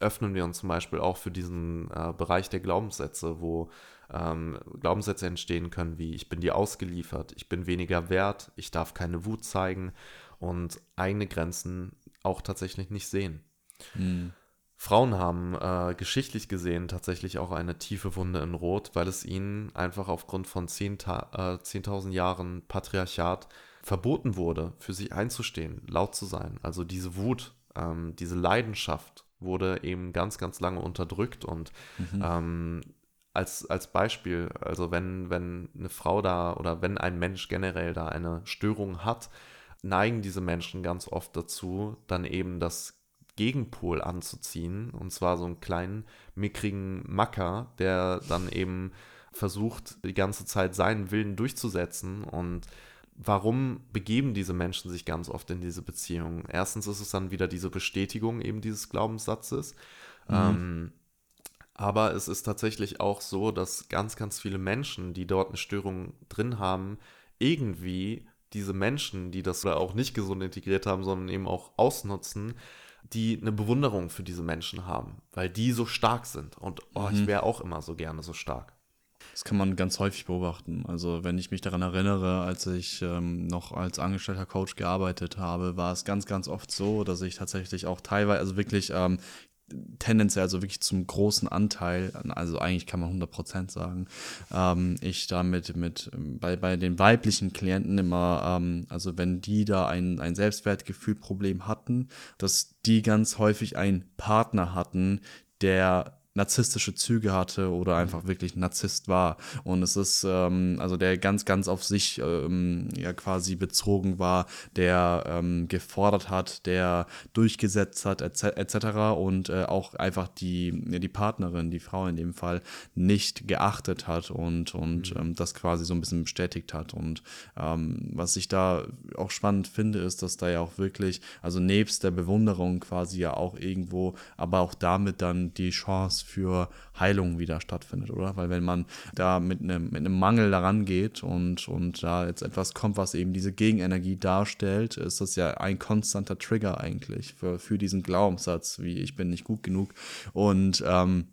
öffnen wir uns zum Beispiel auch für diesen äh, Bereich der Glaubenssätze, wo ähm, Glaubenssätze entstehen können wie ich bin dir ausgeliefert, ich bin weniger wert, ich darf keine Wut zeigen und eigene Grenzen auch tatsächlich nicht sehen. Mhm. Frauen haben äh, geschichtlich gesehen tatsächlich auch eine tiefe Wunde in Rot, weil es ihnen einfach aufgrund von 10.000 10 äh, Jahren Patriarchat verboten wurde, für sich einzustehen, laut zu sein. Also diese Wut, ähm, diese Leidenschaft wurde eben ganz, ganz lange unterdrückt und mhm. ähm, als, als Beispiel, also wenn, wenn eine Frau da oder wenn ein Mensch generell da eine Störung hat, neigen diese Menschen ganz oft dazu, dann eben das Gegenpol anzuziehen. Und zwar so einen kleinen, mickrigen Macker, der dann eben versucht, die ganze Zeit seinen Willen durchzusetzen. Und warum begeben diese Menschen sich ganz oft in diese Beziehungen? Erstens ist es dann wieder diese Bestätigung eben dieses Glaubenssatzes. Mhm. Ähm, aber es ist tatsächlich auch so, dass ganz, ganz viele Menschen, die dort eine Störung drin haben, irgendwie diese Menschen, die das auch nicht gesund integriert haben, sondern eben auch ausnutzen, die eine Bewunderung für diese Menschen haben, weil die so stark sind. Und oh, mhm. ich wäre auch immer so gerne so stark. Das kann man ganz häufig beobachten. Also wenn ich mich daran erinnere, als ich ähm, noch als angestellter Coach gearbeitet habe, war es ganz, ganz oft so, dass ich tatsächlich auch teilweise, also wirklich ähm, tendenziell, also wirklich zum großen Anteil, also eigentlich kann man 100% sagen, ähm, ich damit mit, bei, bei den weiblichen Klienten immer, ähm, also wenn die da ein, ein Selbstwertgefühlproblem hatten, dass die ganz häufig einen Partner hatten, der narzisstische Züge hatte oder einfach wirklich Narzisst war. Und es ist, ähm, also der ganz, ganz auf sich ähm, ja quasi bezogen war, der ähm, gefordert hat, der durchgesetzt hat, etc. und äh, auch einfach die, die Partnerin, die Frau in dem Fall, nicht geachtet hat und, und mhm. ähm, das quasi so ein bisschen bestätigt hat. Und ähm, was ich da auch spannend finde, ist, dass da ja auch wirklich, also nebst der Bewunderung quasi ja auch irgendwo, aber auch damit dann die Chance für Heilung wieder stattfindet, oder? Weil wenn man da mit einem, mit einem Mangel daran geht und, und da jetzt etwas kommt, was eben diese Gegenenergie darstellt, ist das ja ein konstanter Trigger eigentlich für, für diesen Glaubenssatz, wie ich bin nicht gut genug. Und ähm,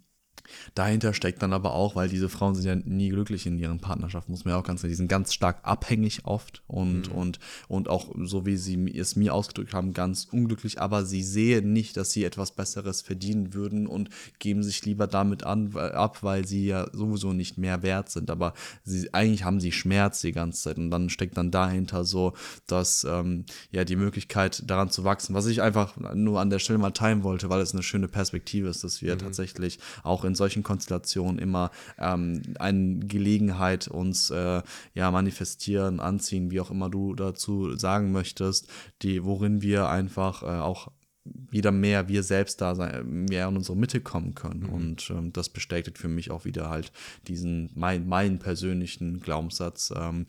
Dahinter steckt dann aber auch, weil diese Frauen sind ja nie glücklich in ihren Partnerschaften, muss man ja auch ganz sagen, die sind ganz stark abhängig oft und, mhm. und, und auch, so wie sie es mir ausgedrückt haben, ganz unglücklich, aber sie sehen nicht, dass sie etwas Besseres verdienen würden und geben sich lieber damit an, ab, weil sie ja sowieso nicht mehr wert sind, aber sie, eigentlich haben sie Schmerz die ganze Zeit und dann steckt dann dahinter so, dass, ähm, ja, die Möglichkeit daran zu wachsen, was ich einfach nur an der Stelle mal teilen wollte, weil es eine schöne Perspektive ist, dass wir mhm. tatsächlich auch in in solchen Konstellationen immer ähm, eine Gelegenheit uns äh, ja manifestieren, anziehen, wie auch immer du dazu sagen möchtest, die, worin wir einfach äh, auch wieder mehr wir selbst da sein, mehr in unsere Mitte kommen können. Mhm. Und ähm, das bestätigt für mich auch wieder halt diesen, mein, meinen persönlichen Glaubenssatz, ähm,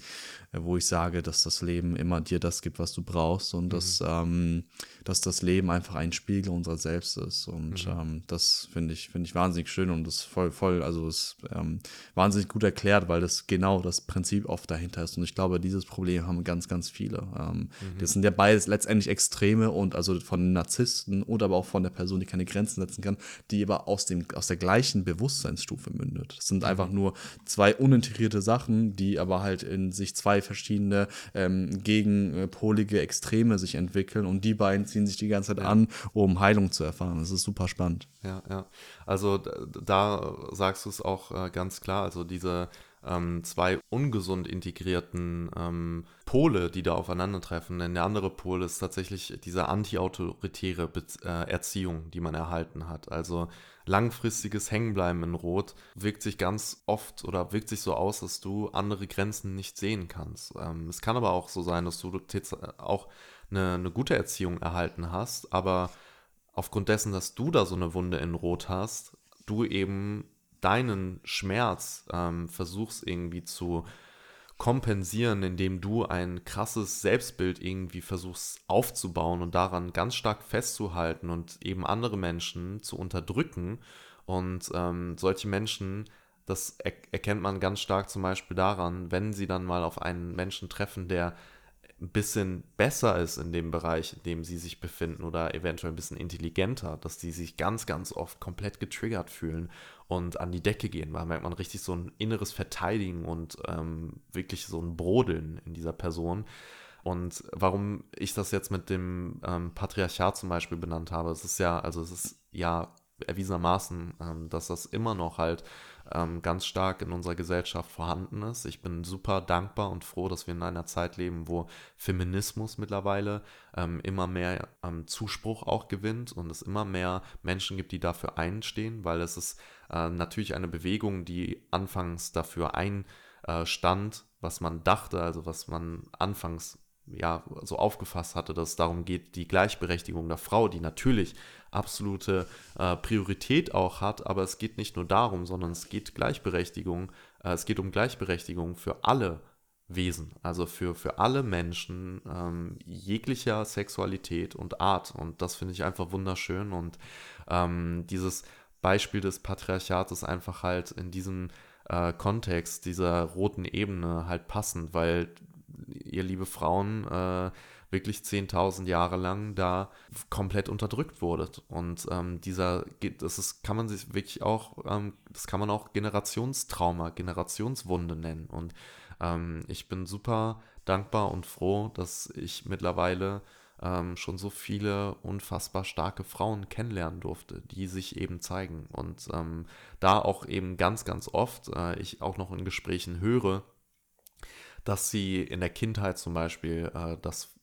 wo ich sage, dass das Leben immer dir das gibt, was du brauchst und mhm. dass, ähm, dass das Leben einfach ein Spiegel unserer selbst ist. Und mhm. ähm, das finde ich, finde ich wahnsinnig schön und das voll, voll, also ist ähm, wahnsinnig gut erklärt, weil das genau das Prinzip oft dahinter ist. Und ich glaube, dieses Problem haben ganz, ganz viele. Ähm, mhm. Das sind ja beides letztendlich Extreme und also von Narzissten oder aber auch von der Person, die keine Grenzen setzen kann, die aber aus, dem, aus der gleichen Bewusstseinsstufe mündet. Das sind mhm. einfach nur zwei unintegrierte Sachen, die aber halt in sich zwei verschiedene ähm, gegenpolige Extreme sich entwickeln und die beiden ziehen sich die ganze Zeit ja. an, um Heilung zu erfahren. Das ist super spannend. Ja, ja. Also da sagst du es auch äh, ganz klar. Also diese ähm, zwei ungesund integrierten ähm, Pole, die da aufeinandertreffen. Denn der andere Pol ist tatsächlich diese antiautoritäre äh, Erziehung, die man erhalten hat. Also langfristiges Hängenbleiben in Rot wirkt sich ganz oft oder wirkt sich so aus, dass du andere Grenzen nicht sehen kannst. Ähm, es kann aber auch so sein, dass du auch eine, eine gute Erziehung erhalten hast, aber aufgrund dessen, dass du da so eine Wunde in Rot hast, du eben deinen Schmerz ähm, versuchst irgendwie zu kompensieren, indem du ein krasses Selbstbild irgendwie versuchst aufzubauen und daran ganz stark festzuhalten und eben andere Menschen zu unterdrücken. Und ähm, solche Menschen, das er erkennt man ganz stark zum Beispiel daran, wenn sie dann mal auf einen Menschen treffen, der ein bisschen besser ist in dem Bereich, in dem sie sich befinden oder eventuell ein bisschen intelligenter, dass die sich ganz, ganz oft komplett getriggert fühlen und an die Decke gehen. Da merkt man richtig so ein inneres Verteidigen und ähm, wirklich so ein Brodeln in dieser Person. Und warum ich das jetzt mit dem ähm, Patriarchat zum Beispiel benannt habe, es ist ja, also es ist ja erwiesenermaßen, ähm, dass das immer noch halt ähm, ganz stark in unserer Gesellschaft vorhanden ist. Ich bin super dankbar und froh, dass wir in einer Zeit leben, wo Feminismus mittlerweile ähm, immer mehr ähm, Zuspruch auch gewinnt und es immer mehr Menschen gibt, die dafür einstehen, weil es ist äh, natürlich eine Bewegung, die anfangs dafür einstand, was man dachte, also was man anfangs ja, so aufgefasst hatte, dass es darum geht, die Gleichberechtigung der Frau, die natürlich absolute äh, Priorität auch hat, aber es geht nicht nur darum, sondern es geht Gleichberechtigung, äh, es geht um Gleichberechtigung für alle Wesen, also für, für alle Menschen ähm, jeglicher Sexualität und Art. Und das finde ich einfach wunderschön. Und ähm, dieses Beispiel des Patriarchats ist einfach halt in diesem äh, Kontext dieser roten Ebene halt passend, weil ihr liebe Frauen äh, wirklich 10.000 Jahre lang da komplett unterdrückt wurdet. Und ähm, dieser, das ist, kann man sich wirklich auch, ähm, das kann man auch Generationstrauma, Generationswunde nennen. Und ähm, ich bin super dankbar und froh, dass ich mittlerweile ähm, schon so viele unfassbar starke Frauen kennenlernen durfte, die sich eben zeigen. Und ähm, da auch eben ganz, ganz oft äh, ich auch noch in Gesprächen höre, dass sie in der Kindheit zum Beispiel, äh, das,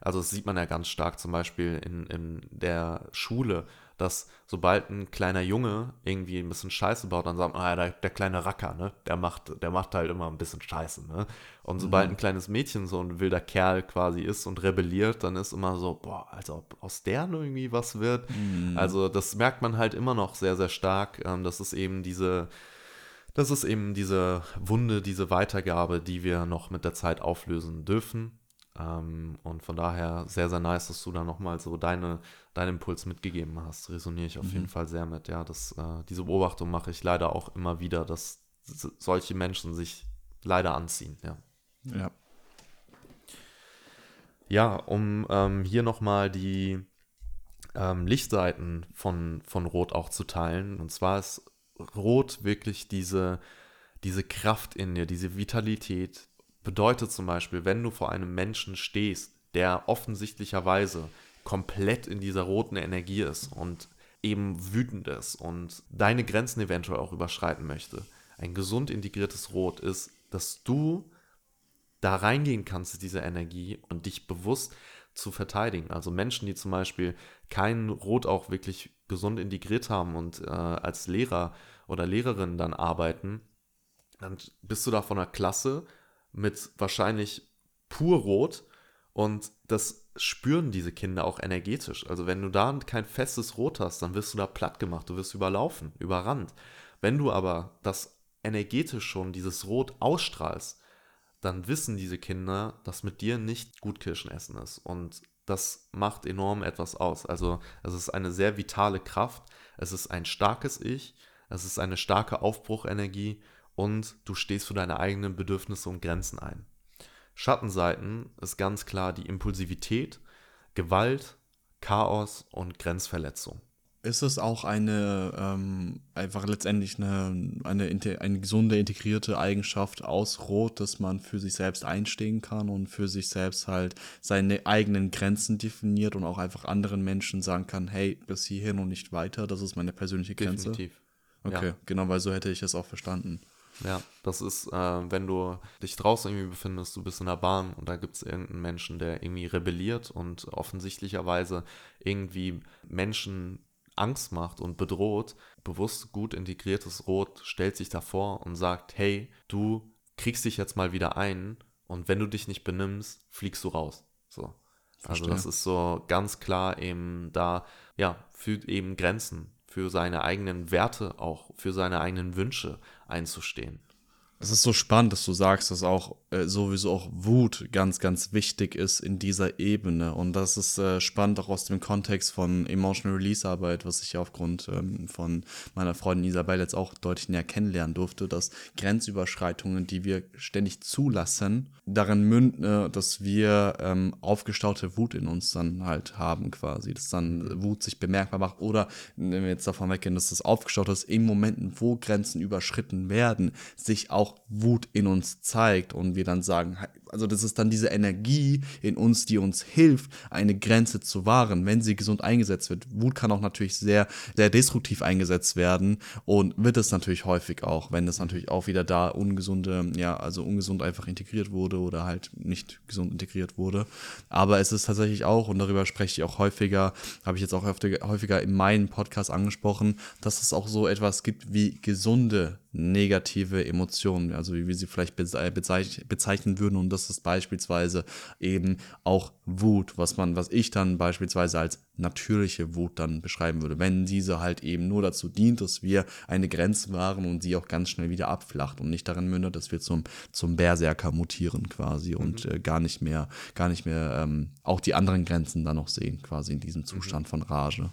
also das sieht man ja ganz stark zum Beispiel in, in der Schule, dass sobald ein kleiner Junge irgendwie ein bisschen Scheiße baut, dann sagt man, ah, der, der kleine Racker, ne, der macht, der macht halt immer ein bisschen Scheiße, ne. Und sobald mhm. ein kleines Mädchen so ein wilder Kerl quasi ist und rebelliert, dann ist immer so, boah, als ob aus der irgendwie was wird. Mhm. Also das merkt man halt immer noch sehr, sehr stark. Ähm, das ist eben diese, das ist eben diese Wunde, diese Weitergabe, die wir noch mit der Zeit auflösen dürfen. Ähm, und von daher sehr, sehr nice, dass du da nochmal so deine, deinen Impuls mitgegeben hast. Resoniere ich auf mhm. jeden Fall sehr mit. Ja, das, äh, diese Beobachtung mache ich leider auch immer wieder, dass solche Menschen sich leider anziehen. Ja. Ja. Ja, um ähm, hier nochmal die ähm, Lichtseiten von, von Rot auch zu teilen. Und zwar ist Rot wirklich diese, diese Kraft in dir, diese Vitalität. Bedeutet zum Beispiel, wenn du vor einem Menschen stehst, der offensichtlicherweise komplett in dieser roten Energie ist und eben wütend ist und deine Grenzen eventuell auch überschreiten möchte. Ein gesund integriertes Rot ist, dass du da reingehen kannst in diese Energie und dich bewusst zu verteidigen. Also Menschen, die zum Beispiel kein Rot auch wirklich gesund integriert haben und äh, als Lehrer oder Lehrerin dann arbeiten, dann bist du da von einer Klasse mit wahrscheinlich pur Rot und das spüren diese Kinder auch energetisch. Also wenn du da kein festes Rot hast, dann wirst du da platt gemacht, du wirst überlaufen, überrannt. Wenn du aber das energetisch schon dieses Rot ausstrahlst, dann wissen diese Kinder, dass mit dir nicht gut Kirschen essen ist. Und das macht enorm etwas aus. Also es ist eine sehr vitale Kraft, es ist ein starkes Ich, es ist eine starke Aufbruchenergie und du stehst für deine eigenen Bedürfnisse und Grenzen ein. Schattenseiten ist ganz klar die Impulsivität, Gewalt, Chaos und Grenzverletzung. Ist es auch eine, ähm, einfach letztendlich eine, eine, eine gesunde, integrierte Eigenschaft aus Rot, dass man für sich selbst einstehen kann und für sich selbst halt seine eigenen Grenzen definiert und auch einfach anderen Menschen sagen kann, hey, bis hierhin und nicht weiter, das ist meine persönliche Grenze? Definitiv. Okay, ja. genau, weil so hätte ich es auch verstanden. Ja, das ist, äh, wenn du dich draußen irgendwie befindest, du bist in der Bahn und da gibt es irgendeinen Menschen, der irgendwie rebelliert und offensichtlicherweise irgendwie Menschen Angst macht und bedroht, bewusst gut integriertes Rot stellt sich davor und sagt, hey, du kriegst dich jetzt mal wieder ein und wenn du dich nicht benimmst, fliegst du raus. So. Also das ist so ganz klar eben da, ja, für eben Grenzen, für seine eigenen Werte auch, für seine eigenen Wünsche einzustehen. Es ist so spannend, dass du sagst, dass auch äh, sowieso auch Wut ganz, ganz wichtig ist in dieser Ebene. Und das ist äh, spannend auch aus dem Kontext von Emotional Release Arbeit, was ich aufgrund ähm, von meiner Freundin Isabel jetzt auch deutlich näher kennenlernen durfte, dass Grenzüberschreitungen, die wir ständig zulassen, darin münden, äh, dass wir ähm, aufgestaute Wut in uns dann halt haben quasi. Dass dann Wut sich bemerkbar macht. Oder wenn wir jetzt davon weggehen, dass das aufgestaut ist, in Momenten, wo Grenzen überschritten werden, sich auch Wut in uns zeigt und wir dann sagen, also das ist dann diese Energie in uns, die uns hilft, eine Grenze zu wahren, wenn sie gesund eingesetzt wird. Wut kann auch natürlich sehr, sehr destruktiv eingesetzt werden und wird es natürlich häufig auch, wenn es natürlich auch wieder da ungesunde, ja, also ungesund einfach integriert wurde oder halt nicht gesund integriert wurde. Aber es ist tatsächlich auch, und darüber spreche ich auch häufiger, habe ich jetzt auch häufiger in meinem Podcast angesprochen, dass es auch so etwas gibt wie gesunde negative Emotionen, also wie wir sie vielleicht bezeichnen würden. Und das ist beispielsweise eben auch Wut, was man, was ich dann beispielsweise als natürliche Wut dann beschreiben würde, wenn diese halt eben nur dazu dient, dass wir eine Grenze wahren und sie auch ganz schnell wieder abflacht und nicht darin mündet, dass wir zum, zum Berserker mutieren quasi mhm. und äh, gar nicht mehr, gar nicht mehr ähm, auch die anderen Grenzen dann noch sehen, quasi in diesem Zustand mhm. von Rage.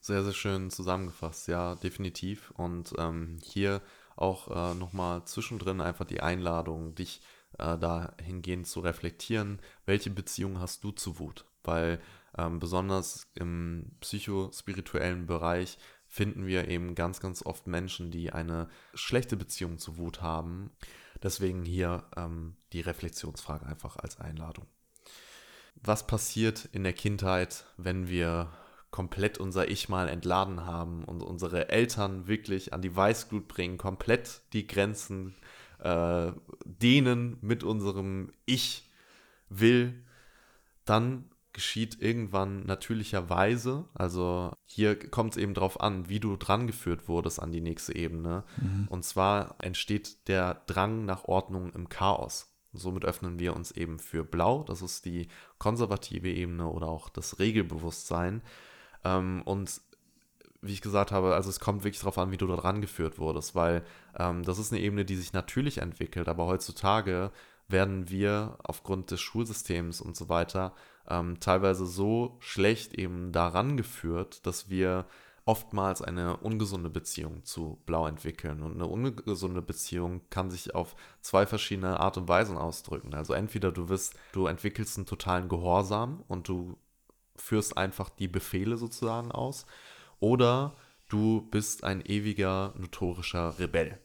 Sehr, sehr schön zusammengefasst, ja, definitiv. Und ähm, hier auch äh, nochmal zwischendrin einfach die Einladung, dich äh, dahingehend zu reflektieren, welche Beziehung hast du zu Wut? Weil ähm, besonders im psychospirituellen Bereich finden wir eben ganz, ganz oft Menschen, die eine schlechte Beziehung zu Wut haben. Deswegen hier ähm, die Reflexionsfrage einfach als Einladung. Was passiert in der Kindheit, wenn wir komplett unser Ich mal entladen haben und unsere Eltern wirklich an die Weißglut bringen, komplett die Grenzen äh, dehnen mit unserem Ich will, dann geschieht irgendwann natürlicherweise, also hier kommt es eben darauf an, wie du drangeführt wurdest an die nächste Ebene. Mhm. Und zwar entsteht der Drang nach Ordnung im Chaos. Somit öffnen wir uns eben für Blau, das ist die konservative Ebene oder auch das Regelbewusstsein. Ähm, und wie ich gesagt habe, also es kommt wirklich darauf an, wie du da rangeführt wurdest, weil ähm, das ist eine Ebene, die sich natürlich entwickelt, aber heutzutage werden wir aufgrund des Schulsystems und so weiter ähm, teilweise so schlecht eben daran geführt, dass wir oftmals eine ungesunde Beziehung zu Blau entwickeln. Und eine ungesunde Beziehung kann sich auf zwei verschiedene Art und Weisen ausdrücken. Also entweder du wirst, du entwickelst einen totalen Gehorsam und du führst einfach die Befehle sozusagen aus, oder du bist ein ewiger notorischer Rebell.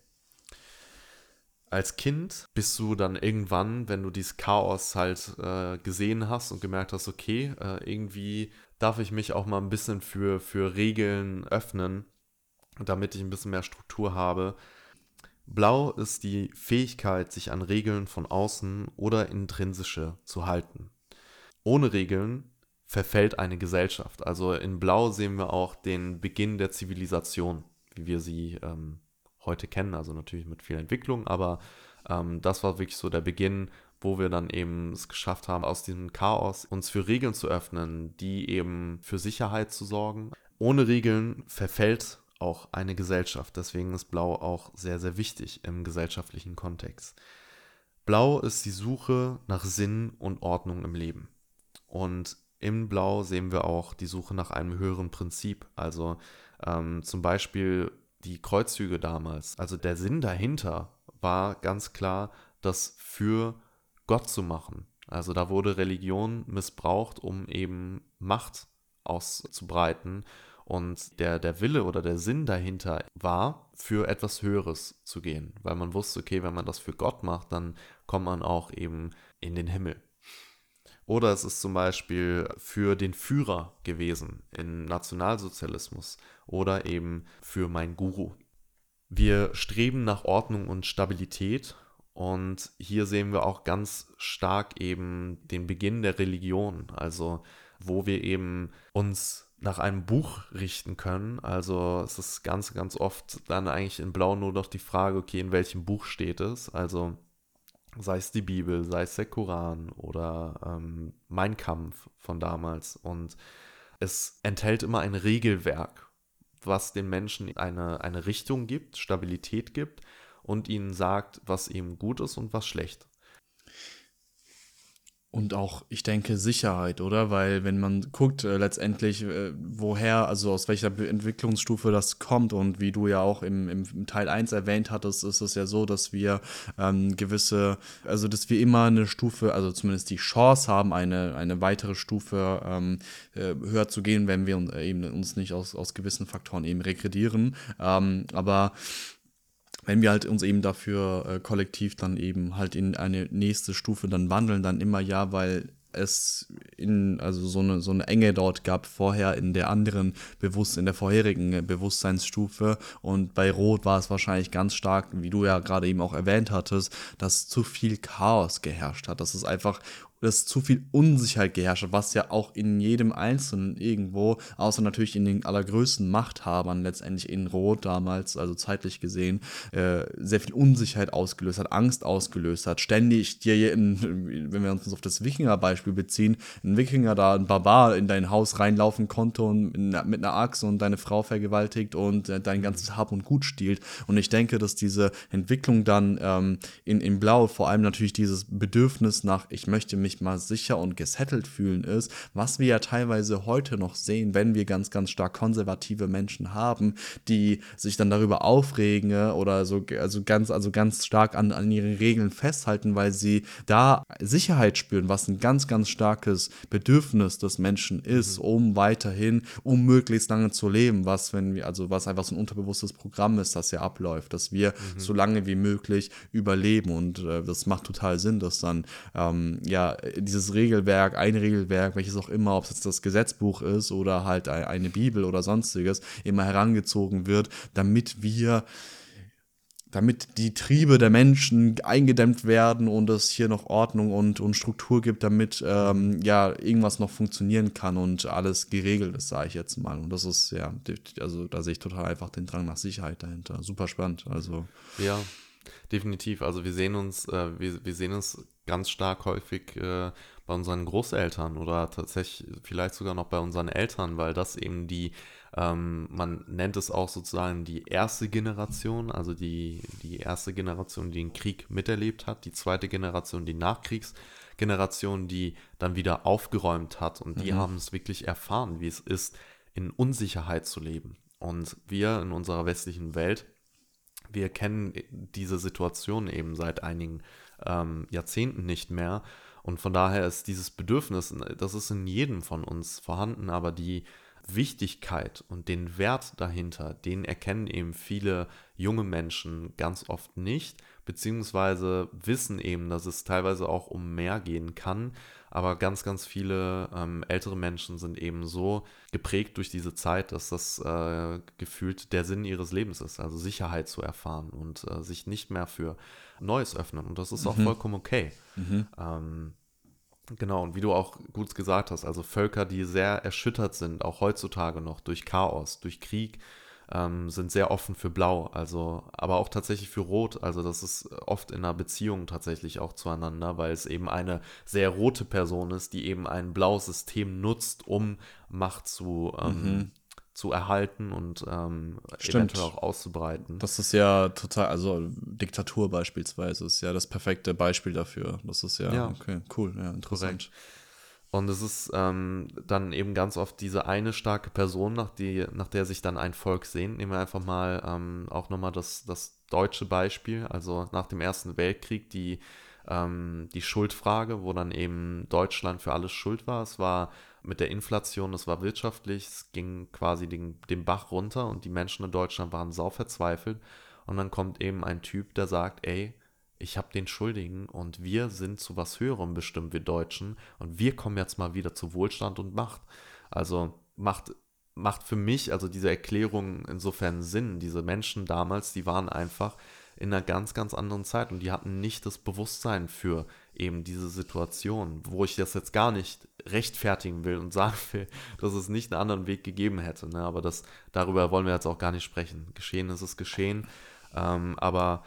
Als Kind bist du dann irgendwann, wenn du dieses Chaos halt äh, gesehen hast und gemerkt hast, okay, äh, irgendwie darf ich mich auch mal ein bisschen für, für Regeln öffnen, damit ich ein bisschen mehr Struktur habe. Blau ist die Fähigkeit, sich an Regeln von außen oder intrinsische zu halten. Ohne Regeln verfällt eine Gesellschaft. Also in Blau sehen wir auch den Beginn der Zivilisation, wie wir sie ähm, heute kennen. Also natürlich mit viel Entwicklung, aber ähm, das war wirklich so der Beginn, wo wir dann eben es geschafft haben, aus diesem Chaos uns für Regeln zu öffnen, die eben für Sicherheit zu sorgen. Ohne Regeln verfällt auch eine Gesellschaft. Deswegen ist Blau auch sehr, sehr wichtig im gesellschaftlichen Kontext. Blau ist die Suche nach Sinn und Ordnung im Leben. Und im Blau sehen wir auch die Suche nach einem höheren Prinzip. Also ähm, zum Beispiel die Kreuzzüge damals. Also der Sinn dahinter war ganz klar, das für Gott zu machen. Also da wurde Religion missbraucht, um eben Macht auszubreiten. Und der, der Wille oder der Sinn dahinter war, für etwas Höheres zu gehen. Weil man wusste, okay, wenn man das für Gott macht, dann kommt man auch eben in den Himmel. Oder es ist zum Beispiel für den Führer gewesen im Nationalsozialismus oder eben für mein Guru. Wir streben nach Ordnung und Stabilität und hier sehen wir auch ganz stark eben den Beginn der Religion, also wo wir eben uns nach einem Buch richten können. Also es ist ganz, ganz oft dann eigentlich in Blau nur noch die Frage, okay, in welchem Buch steht es? Also sei es die Bibel, sei es der Koran oder ähm, Mein Kampf von damals. Und es enthält immer ein Regelwerk, was den Menschen eine, eine Richtung gibt, Stabilität gibt und ihnen sagt, was eben gut ist und was schlecht. Und auch, ich denke, Sicherheit, oder? Weil wenn man guckt, äh, letztendlich, äh, woher, also aus welcher Entwicklungsstufe das kommt und wie du ja auch im, im Teil 1 erwähnt hattest, ist es ja so, dass wir ähm, gewisse, also dass wir immer eine Stufe, also zumindest die Chance haben, eine, eine weitere Stufe ähm, äh, höher zu gehen, wenn wir eben uns nicht aus, aus gewissen Faktoren eben regredieren. Ähm, aber wenn wir halt uns eben dafür äh, kollektiv dann eben halt in eine nächste Stufe dann wandeln, dann immer ja, weil es in, also so eine, so eine Enge dort gab vorher in der anderen Bewusst, in der vorherigen Bewusstseinsstufe. Und bei Rot war es wahrscheinlich ganz stark, wie du ja gerade eben auch erwähnt hattest, dass zu viel Chaos geherrscht hat, dass es einfach dass zu viel Unsicherheit geherrscht, was ja auch in jedem Einzelnen irgendwo, außer natürlich in den allergrößten Machthabern, letztendlich in Rot damals, also zeitlich gesehen, äh, sehr viel Unsicherheit ausgelöst hat, Angst ausgelöst hat. Ständig dir, in, wenn wir uns auf das Wikinger-Beispiel beziehen, ein Wikinger da, ein Barbar in dein Haus reinlaufen konnte und mit einer Axt und deine Frau vergewaltigt und äh, dein ganzes Hab und Gut stiehlt. Und ich denke, dass diese Entwicklung dann ähm, in, in Blau vor allem natürlich dieses Bedürfnis nach, ich möchte mich sich mal sicher und gesettelt fühlen ist, was wir ja teilweise heute noch sehen, wenn wir ganz, ganz stark konservative Menschen haben, die sich dann darüber aufregen äh, oder so, also ganz, also ganz stark an, an ihren Regeln festhalten, weil sie da Sicherheit spüren, was ein ganz, ganz starkes Bedürfnis des Menschen ist, mhm. um weiterhin, um möglichst lange zu leben, was, wenn wir, also was einfach so ein unterbewusstes Programm ist, das ja abläuft, dass wir mhm. so lange wie möglich überleben und äh, das macht total Sinn, dass dann ähm, ja dieses Regelwerk, ein Regelwerk, welches auch immer, ob es jetzt das Gesetzbuch ist oder halt eine Bibel oder sonstiges, immer herangezogen wird, damit wir damit die Triebe der Menschen eingedämmt werden und es hier noch Ordnung und, und Struktur gibt, damit ähm, ja irgendwas noch funktionieren kann und alles geregelt ist, sage ich jetzt mal. Und das ist ja, also da sehe ich total einfach den Drang nach Sicherheit dahinter. Super spannend. Also ja, definitiv. Also wir sehen uns, äh, wir, wir sehen uns ganz stark häufig äh, bei unseren Großeltern oder tatsächlich vielleicht sogar noch bei unseren Eltern, weil das eben die, ähm, man nennt es auch sozusagen die erste Generation, also die, die erste Generation, die den Krieg miterlebt hat, die zweite Generation, die Nachkriegsgeneration, die dann wieder aufgeräumt hat und die mhm. haben es wirklich erfahren, wie es ist, in Unsicherheit zu leben. Und wir in unserer westlichen Welt, wir kennen diese Situation eben seit einigen ähm, Jahrzehnten nicht mehr. Und von daher ist dieses Bedürfnis, das ist in jedem von uns vorhanden, aber die Wichtigkeit und den Wert dahinter, den erkennen eben viele junge Menschen ganz oft nicht, beziehungsweise wissen eben, dass es teilweise auch um mehr gehen kann. Aber ganz, ganz viele ähm, ältere Menschen sind eben so geprägt durch diese Zeit, dass das äh, gefühlt der Sinn ihres Lebens ist, also Sicherheit zu erfahren und äh, sich nicht mehr für Neues öffnen. Und das ist auch mhm. vollkommen okay. Mhm. Ähm, Genau, und wie du auch gut gesagt hast, also Völker, die sehr erschüttert sind, auch heutzutage noch durch Chaos, durch Krieg, ähm, sind sehr offen für Blau, also aber auch tatsächlich für Rot. Also das ist oft in einer Beziehung tatsächlich auch zueinander, weil es eben eine sehr rote Person ist, die eben ein blaues System nutzt, um Macht zu ähm, mhm zu erhalten und ähm, eventuell auch auszubreiten. Das ist ja total, also Diktatur beispielsweise ist ja das perfekte Beispiel dafür. Das ist ja, ja. okay, cool, ja, interessant. Korrekt. Und es ist ähm, dann eben ganz oft diese eine starke Person, nach, die, nach der sich dann ein Volk sehnt. Nehmen wir einfach mal ähm, auch nochmal das, das deutsche Beispiel. Also nach dem Ersten Weltkrieg, die ähm, die Schuldfrage, wo dann eben Deutschland für alles schuld war. Es war mit der Inflation, es war wirtschaftlich, es ging quasi den, den Bach runter und die Menschen in Deutschland waren sau verzweifelt. Und dann kommt eben ein Typ, der sagt, ey, ich habe den Schuldigen und wir sind zu was Höherem bestimmt, wir Deutschen. Und wir kommen jetzt mal wieder zu Wohlstand und Macht. Also macht, macht für mich also diese Erklärung insofern Sinn. Diese Menschen damals, die waren einfach in einer ganz, ganz anderen Zeit und die hatten nicht das Bewusstsein für eben diese Situation, wo ich das jetzt gar nicht rechtfertigen will und sagen will, dass es nicht einen anderen Weg gegeben hätte. Ne? Aber das, darüber wollen wir jetzt auch gar nicht sprechen. Geschehen ist es geschehen. Ähm, aber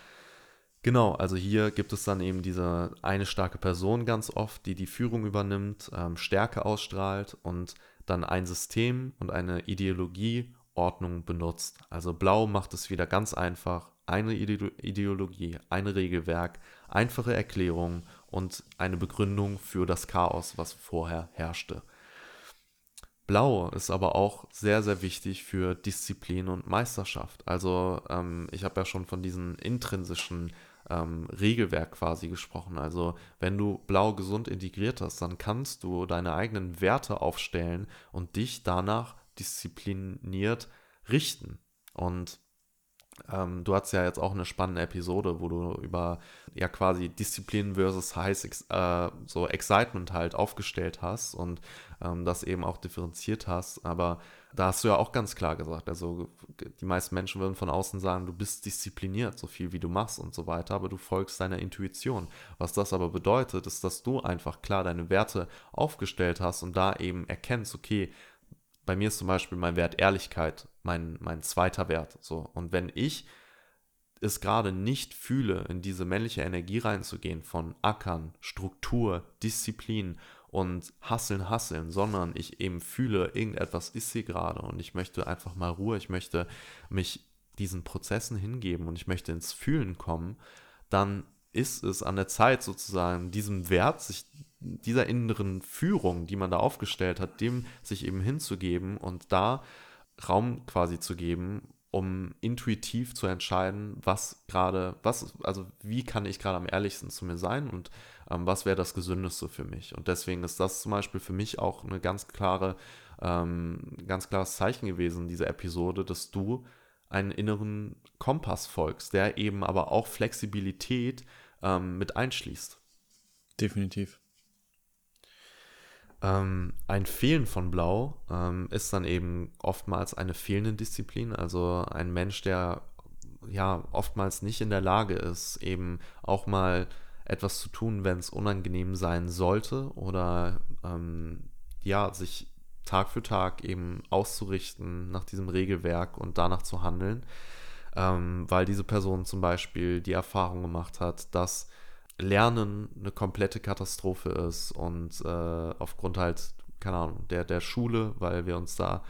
Genau, also hier gibt es dann eben diese eine starke Person ganz oft, die die Führung übernimmt, ähm, Stärke ausstrahlt und dann ein System und eine Ideologieordnung benutzt. Also Blau macht es wieder ganz einfach. Eine Ideologie, ein Regelwerk, einfache Erklärung und eine Begründung für das Chaos, was vorher herrschte. Blau ist aber auch sehr, sehr wichtig für Disziplin und Meisterschaft. Also ähm, ich habe ja schon von diesen intrinsischen ähm, Regelwerk quasi gesprochen. Also wenn du blau gesund integriert hast, dann kannst du deine eigenen Werte aufstellen und dich danach diszipliniert richten. Und ähm, du hast ja jetzt auch eine spannende Episode, wo du über ja quasi Disziplin versus heiß äh, so Excitement halt aufgestellt hast und ähm, das eben auch differenziert hast. Aber da hast du ja auch ganz klar gesagt, also die meisten Menschen würden von außen sagen, du bist diszipliniert, so viel wie du machst und so weiter, aber du folgst deiner Intuition. Was das aber bedeutet, ist, dass du einfach klar deine Werte aufgestellt hast und da eben erkennst, okay, bei mir ist zum Beispiel mein Wert Ehrlichkeit mein, mein zweiter Wert. So. Und wenn ich es gerade nicht fühle, in diese männliche Energie reinzugehen von Ackern, Struktur, Disziplin und Hasseln, Hasseln, sondern ich eben fühle, irgendetwas ist hier gerade und ich möchte einfach mal Ruhe, ich möchte mich diesen Prozessen hingeben und ich möchte ins Fühlen kommen, dann ist es an der Zeit sozusagen diesem Wert, sich dieser inneren Führung, die man da aufgestellt hat, dem sich eben hinzugeben und da Raum quasi zu geben, um intuitiv zu entscheiden, was gerade, was, also wie kann ich gerade am ehrlichsten zu mir sein und ähm, was wäre das Gesündeste für mich. Und deswegen ist das zum Beispiel für mich auch eine ganz klare, ähm, ganz klares Zeichen gewesen, diese Episode, dass du einen inneren Kompass folgst, der eben aber auch Flexibilität ähm, mit einschließt. Definitiv. Ähm, ein Fehlen von Blau ähm, ist dann eben oftmals eine fehlende Disziplin, also ein Mensch, der ja oftmals nicht in der Lage ist, eben auch mal etwas zu tun, wenn es unangenehm sein sollte oder ähm, ja, sich Tag für Tag eben auszurichten nach diesem Regelwerk und danach zu handeln, ähm, weil diese Person zum Beispiel die Erfahrung gemacht hat, dass Lernen eine komplette Katastrophe ist und äh, aufgrund halt, keine Ahnung, der, der Schule, weil wir uns da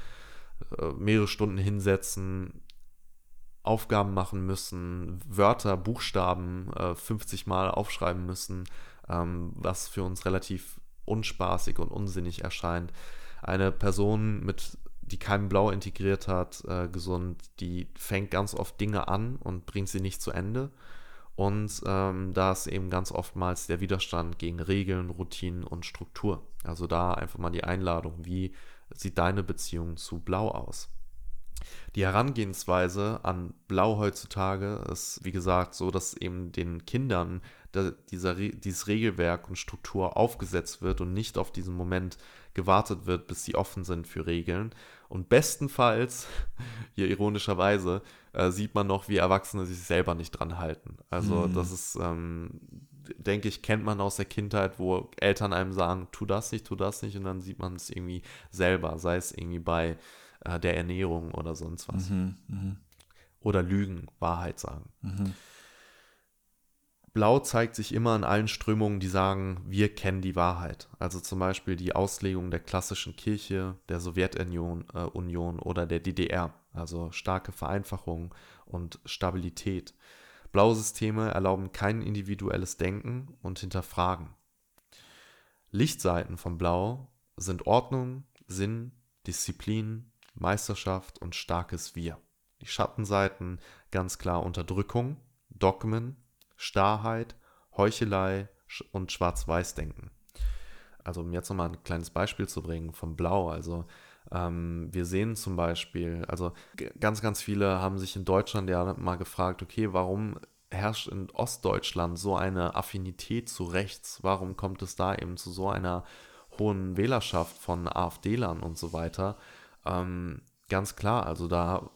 äh, mehrere Stunden hinsetzen, Aufgaben machen müssen, Wörter, Buchstaben äh, 50 Mal aufschreiben müssen, ähm, was für uns relativ unspaßig und unsinnig erscheint. Eine Person mit die kein Blau integriert hat, äh, gesund, die fängt ganz oft Dinge an und bringt sie nicht zu Ende. Und ähm, da ist eben ganz oftmals der Widerstand gegen Regeln, Routinen und Struktur. Also da einfach mal die Einladung, wie sieht deine Beziehung zu Blau aus? Die Herangehensweise an Blau heutzutage ist, wie gesagt, so, dass eben den Kindern dieser, dieses Regelwerk und Struktur aufgesetzt wird und nicht auf diesen Moment gewartet wird, bis sie offen sind für Regeln. Und bestenfalls, hier ironischerweise, äh, sieht man noch, wie Erwachsene sich selber nicht dran halten. Also mhm. das ist, ähm, denke ich, kennt man aus der Kindheit, wo Eltern einem sagen, tu das nicht, tu das nicht, und dann sieht man es irgendwie selber, sei es irgendwie bei äh, der Ernährung oder sonst was. Mhm, mh. Oder Lügen, Wahrheit sagen. Mhm. Blau zeigt sich immer in allen Strömungen, die sagen, wir kennen die Wahrheit. Also zum Beispiel die Auslegung der klassischen Kirche, der Sowjetunion äh, Union oder der DDR. Also starke Vereinfachung und Stabilität. Blaue Systeme erlauben kein individuelles Denken und Hinterfragen. Lichtseiten von Blau sind Ordnung, Sinn, Disziplin, Meisterschaft und starkes Wir. Die Schattenseiten ganz klar Unterdrückung, Dogmen, Starrheit, Heuchelei, und Schwarz-Weiß-Denken. Also um jetzt nochmal ein kleines Beispiel zu bringen vom Blau. Also ähm, wir sehen zum Beispiel, also ganz, ganz viele haben sich in Deutschland ja mal gefragt, okay, warum herrscht in Ostdeutschland so eine Affinität zu rechts? Warum kommt es da eben zu so einer hohen Wählerschaft von AfD-Lern und so weiter? Ähm, ganz klar, also da,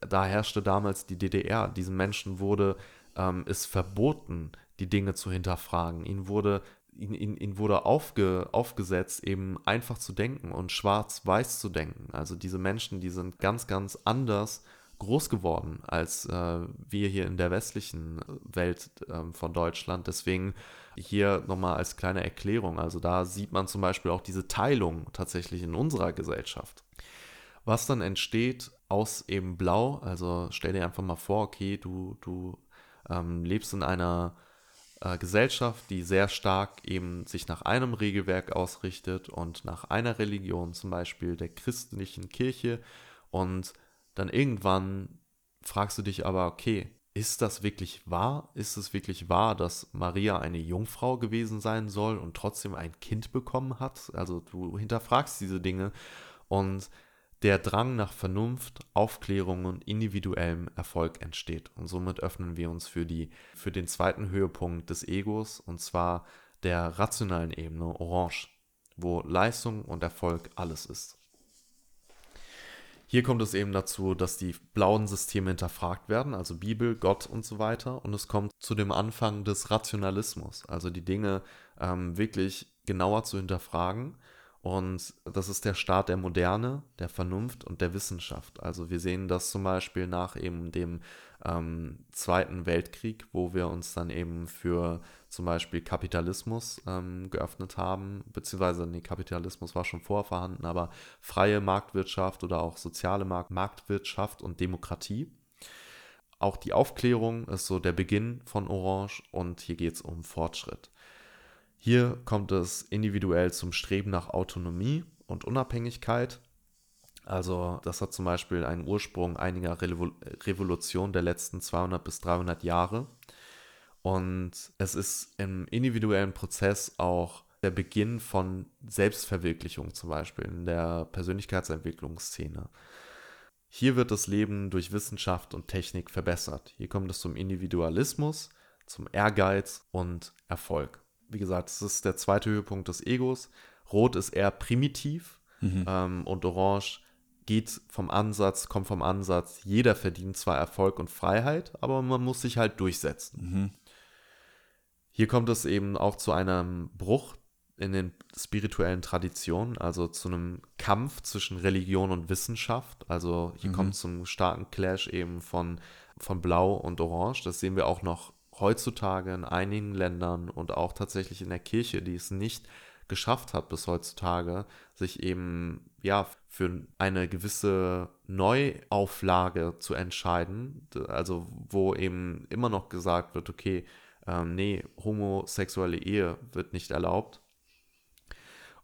da herrschte damals die DDR. Diesen Menschen wurde ähm, es verboten, die Dinge zu hinterfragen. Ihnen wurde ihn, ihn, ihn wurde aufge, aufgesetzt, eben einfach zu denken und schwarz-weiß zu denken. Also diese Menschen, die sind ganz, ganz anders groß geworden als äh, wir hier in der westlichen Welt äh, von Deutschland. Deswegen hier nochmal als kleine Erklärung. Also da sieht man zum Beispiel auch diese Teilung tatsächlich in unserer Gesellschaft. Was dann entsteht aus eben Blau, also stell dir einfach mal vor, okay, du, du ähm, lebst in einer äh, Gesellschaft, die sehr stark eben sich nach einem Regelwerk ausrichtet und nach einer Religion, zum Beispiel der christlichen Kirche. Und dann irgendwann fragst du dich aber, okay, ist das wirklich wahr? Ist es wirklich wahr, dass Maria eine Jungfrau gewesen sein soll und trotzdem ein Kind bekommen hat? Also du hinterfragst diese Dinge und der Drang nach Vernunft, Aufklärung und individuellem Erfolg entsteht. Und somit öffnen wir uns für, die, für den zweiten Höhepunkt des Egos, und zwar der rationalen Ebene, Orange, wo Leistung und Erfolg alles ist. Hier kommt es eben dazu, dass die blauen Systeme hinterfragt werden, also Bibel, Gott und so weiter. Und es kommt zu dem Anfang des Rationalismus, also die Dinge ähm, wirklich genauer zu hinterfragen und das ist der Start der Moderne, der Vernunft und der Wissenschaft. Also wir sehen das zum Beispiel nach eben dem ähm, Zweiten Weltkrieg, wo wir uns dann eben für zum Beispiel Kapitalismus ähm, geöffnet haben, beziehungsweise nee, Kapitalismus war schon vorher vorhanden, aber freie Marktwirtschaft oder auch soziale Markt Marktwirtschaft und Demokratie. Auch die Aufklärung ist so der Beginn von Orange und hier geht es um Fortschritt. Hier kommt es individuell zum Streben nach Autonomie und Unabhängigkeit. Also das hat zum Beispiel einen Ursprung einiger Revolutionen der letzten 200 bis 300 Jahre. Und es ist im individuellen Prozess auch der Beginn von Selbstverwirklichung zum Beispiel in der Persönlichkeitsentwicklungsszene. Hier wird das Leben durch Wissenschaft und Technik verbessert. Hier kommt es zum Individualismus, zum Ehrgeiz und Erfolg wie gesagt, das ist der zweite Höhepunkt des Egos. Rot ist eher primitiv mhm. ähm, und Orange geht vom Ansatz, kommt vom Ansatz, jeder verdient zwar Erfolg und Freiheit, aber man muss sich halt durchsetzen. Mhm. Hier kommt es eben auch zu einem Bruch in den spirituellen Traditionen, also zu einem Kampf zwischen Religion und Wissenschaft. Also hier mhm. kommt es zum starken Clash eben von, von Blau und Orange. Das sehen wir auch noch heutzutage in einigen Ländern und auch tatsächlich in der Kirche, die es nicht geschafft hat bis heutzutage, sich eben ja für eine gewisse Neuauflage zu entscheiden, also wo eben immer noch gesagt wird, okay, ähm, nee, homosexuelle Ehe wird nicht erlaubt.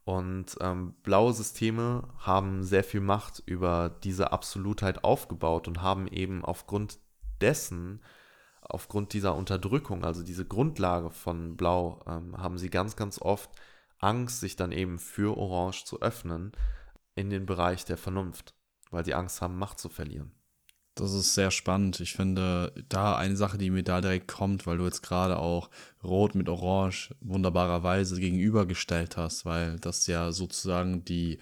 Und ähm, blaue Systeme haben sehr viel Macht über diese Absolutheit aufgebaut und haben eben aufgrund dessen aufgrund dieser Unterdrückung, also diese Grundlage von Blau, ähm, haben sie ganz, ganz oft Angst, sich dann eben für Orange zu öffnen in den Bereich der Vernunft, weil sie Angst haben, Macht zu verlieren. Das ist sehr spannend. Ich finde, da eine Sache, die mir da direkt kommt, weil du jetzt gerade auch Rot mit Orange wunderbarerweise gegenübergestellt hast, weil das ja sozusagen die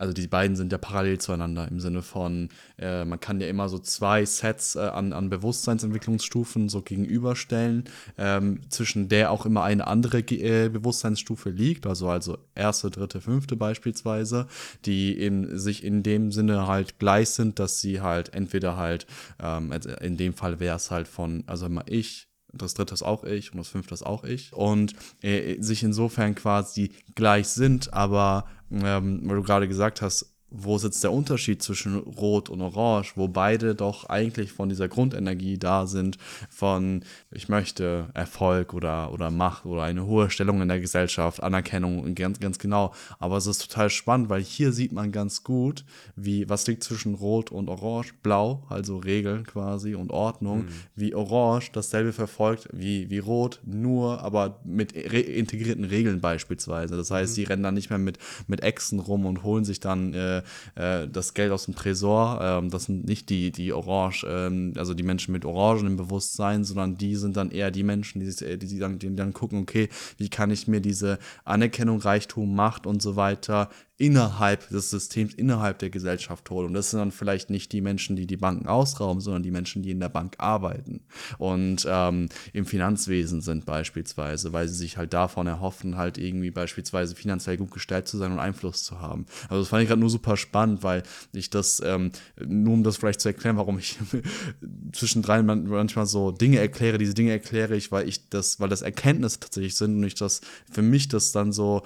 also die beiden sind ja parallel zueinander im Sinne von, äh, man kann ja immer so zwei Sets äh, an, an Bewusstseinsentwicklungsstufen so gegenüberstellen, ähm, zwischen der auch immer eine andere äh, Bewusstseinsstufe liegt, also also erste, dritte, fünfte beispielsweise, die eben sich in dem Sinne halt gleich sind, dass sie halt entweder halt, ähm, in dem Fall wäre es halt von, also immer ich, das dritte ist auch ich und das fünfte ist auch ich. Und äh, sich insofern quasi gleich sind, aber, ähm, weil du gerade gesagt hast, wo sitzt der Unterschied zwischen Rot und Orange, wo beide doch eigentlich von dieser Grundenergie da sind, von ich möchte Erfolg oder, oder Macht oder eine hohe Stellung in der Gesellschaft, Anerkennung, ganz, ganz genau. Aber es ist total spannend, weil hier sieht man ganz gut, wie, was liegt zwischen Rot und Orange, Blau, also Regeln quasi und Ordnung, mhm. wie Orange dasselbe verfolgt wie, wie Rot, nur aber mit re integrierten Regeln beispielsweise. Das heißt, mhm. sie rennen dann nicht mehr mit, mit Echsen rum und holen sich dann äh, äh, das Geld aus dem Tresor. Ähm, das sind nicht die, die Orange, ähm, also die Menschen mit Orangen im Bewusstsein, sondern die sind dann eher die Menschen, die, die, die, dann, die dann gucken, okay, wie kann ich mir diese Anerkennung, Reichtum, Macht und so weiter innerhalb des Systems, innerhalb der Gesellschaft holen. Und das sind dann vielleicht nicht die Menschen, die die Banken ausrauben, sondern die Menschen, die in der Bank arbeiten und ähm, im Finanzwesen sind beispielsweise, weil sie sich halt davon erhoffen, halt irgendwie beispielsweise finanziell gut gestellt zu sein und Einfluss zu haben. Also das fand ich gerade nur super spannend, weil ich das, ähm, nur um das vielleicht zu erklären, warum ich zwischendrin manchmal so Dinge erkläre, diese Dinge erkläre ich, weil ich das, weil das Erkenntnisse tatsächlich sind und ich das für mich das dann so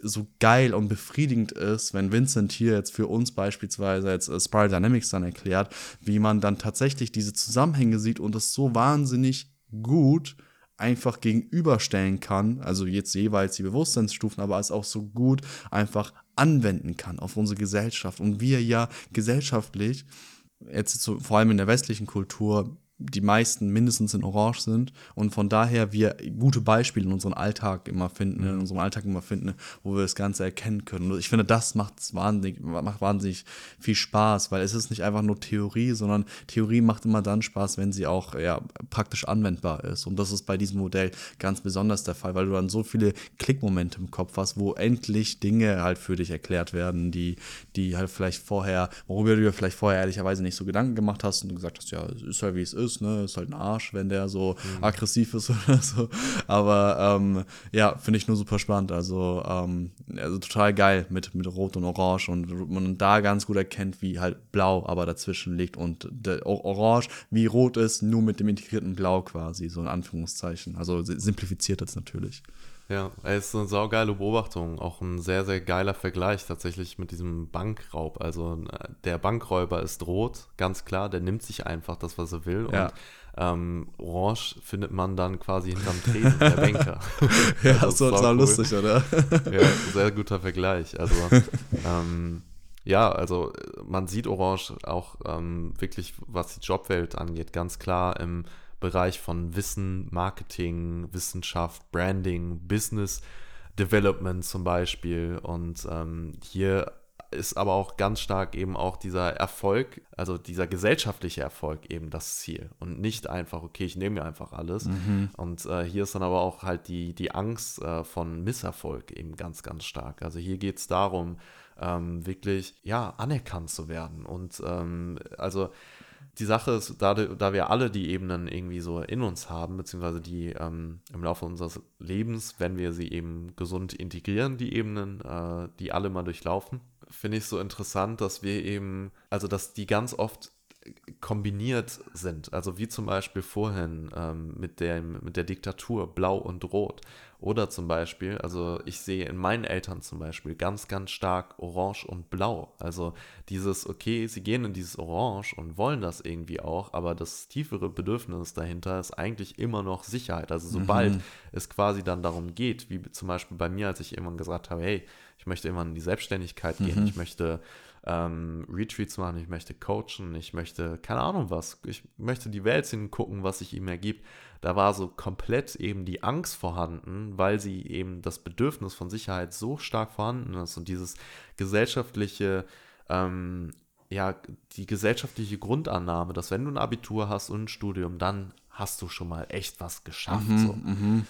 so geil und befriedigend ist, wenn Vincent hier jetzt für uns beispielsweise jetzt äh, Spiral Dynamics dann erklärt, wie man dann tatsächlich diese Zusammenhänge sieht und es so wahnsinnig gut einfach gegenüberstellen kann, also jetzt jeweils die Bewusstseinsstufen, aber es auch so gut einfach anwenden kann auf unsere Gesellschaft. Und wir ja gesellschaftlich jetzt so, vor allem in der westlichen Kultur die meisten mindestens in Orange sind und von daher wir gute Beispiele in unserem Alltag immer finden, in unserem Alltag immer finden, wo wir das Ganze erkennen können. Und ich finde, das macht wahnsinnig, macht wahnsinnig viel Spaß, weil es ist nicht einfach nur Theorie, sondern Theorie macht immer dann Spaß, wenn sie auch ja, praktisch anwendbar ist. Und das ist bei diesem Modell ganz besonders der Fall, weil du dann so viele Klickmomente im Kopf hast, wo endlich Dinge halt für dich erklärt werden, die, die halt vielleicht vorher, worüber du dir vielleicht vorher ehrlicherweise nicht so Gedanken gemacht hast und gesagt hast, ja, es ist halt wie es ist ist, ne? Ist halt ein Arsch, wenn der so mhm. aggressiv ist oder so. Aber ähm, ja, finde ich nur super spannend. Also, ähm, also total geil mit, mit Rot und Orange und man da ganz gut erkennt, wie halt Blau aber dazwischen liegt und Orange wie Rot ist, nur mit dem integrierten Blau quasi, so in Anführungszeichen. Also simplifiziert das natürlich. Ja, es ist eine saugeile Beobachtung, auch ein sehr, sehr geiler Vergleich tatsächlich mit diesem Bankraub. Also der Bankräuber ist rot, ganz klar, der nimmt sich einfach das, was er will. Ja. Und ähm, orange findet man dann quasi hinterm Tresen der Banker. ja, das ist total cool. lustig, oder? ja, sehr guter Vergleich. Also ähm, ja, also man sieht Orange auch ähm, wirklich, was die Jobwelt angeht, ganz klar im Bereich von Wissen, Marketing, Wissenschaft, Branding, Business Development zum Beispiel. Und ähm, hier ist aber auch ganz stark eben auch dieser Erfolg, also dieser gesellschaftliche Erfolg eben das Ziel und nicht einfach, okay, ich nehme mir einfach alles. Mhm. Und äh, hier ist dann aber auch halt die, die Angst äh, von Misserfolg eben ganz, ganz stark. Also hier geht es darum, ähm, wirklich, ja, anerkannt zu werden. Und ähm, also die Sache ist, da, da wir alle die Ebenen irgendwie so in uns haben, beziehungsweise die ähm, im Laufe unseres Lebens, wenn wir sie eben gesund integrieren, die Ebenen, äh, die alle mal durchlaufen, finde ich so interessant, dass wir eben, also dass die ganz oft kombiniert sind. Also wie zum Beispiel vorhin ähm, mit, dem, mit der Diktatur Blau und Rot. Oder zum Beispiel, also ich sehe in meinen Eltern zum Beispiel ganz, ganz stark Orange und Blau. Also dieses, okay, sie gehen in dieses Orange und wollen das irgendwie auch, aber das tiefere Bedürfnis dahinter ist eigentlich immer noch Sicherheit. Also sobald mhm. es quasi dann darum geht, wie zum Beispiel bei mir, als ich irgendwann gesagt habe, hey, ich möchte immer in die Selbstständigkeit gehen, mhm. ich möchte ähm, Retreats machen, ich möchte coachen, ich möchte, keine Ahnung was, ich möchte die Welt sehen, gucken, was sich ihm ergibt. Da war so komplett eben die Angst vorhanden, weil sie eben das Bedürfnis von Sicherheit so stark vorhanden ist und dieses gesellschaftliche, ähm, ja, die gesellschaftliche Grundannahme, dass wenn du ein Abitur hast und ein Studium, dann hast du schon mal echt was geschafft. Mhm, so. Mhm.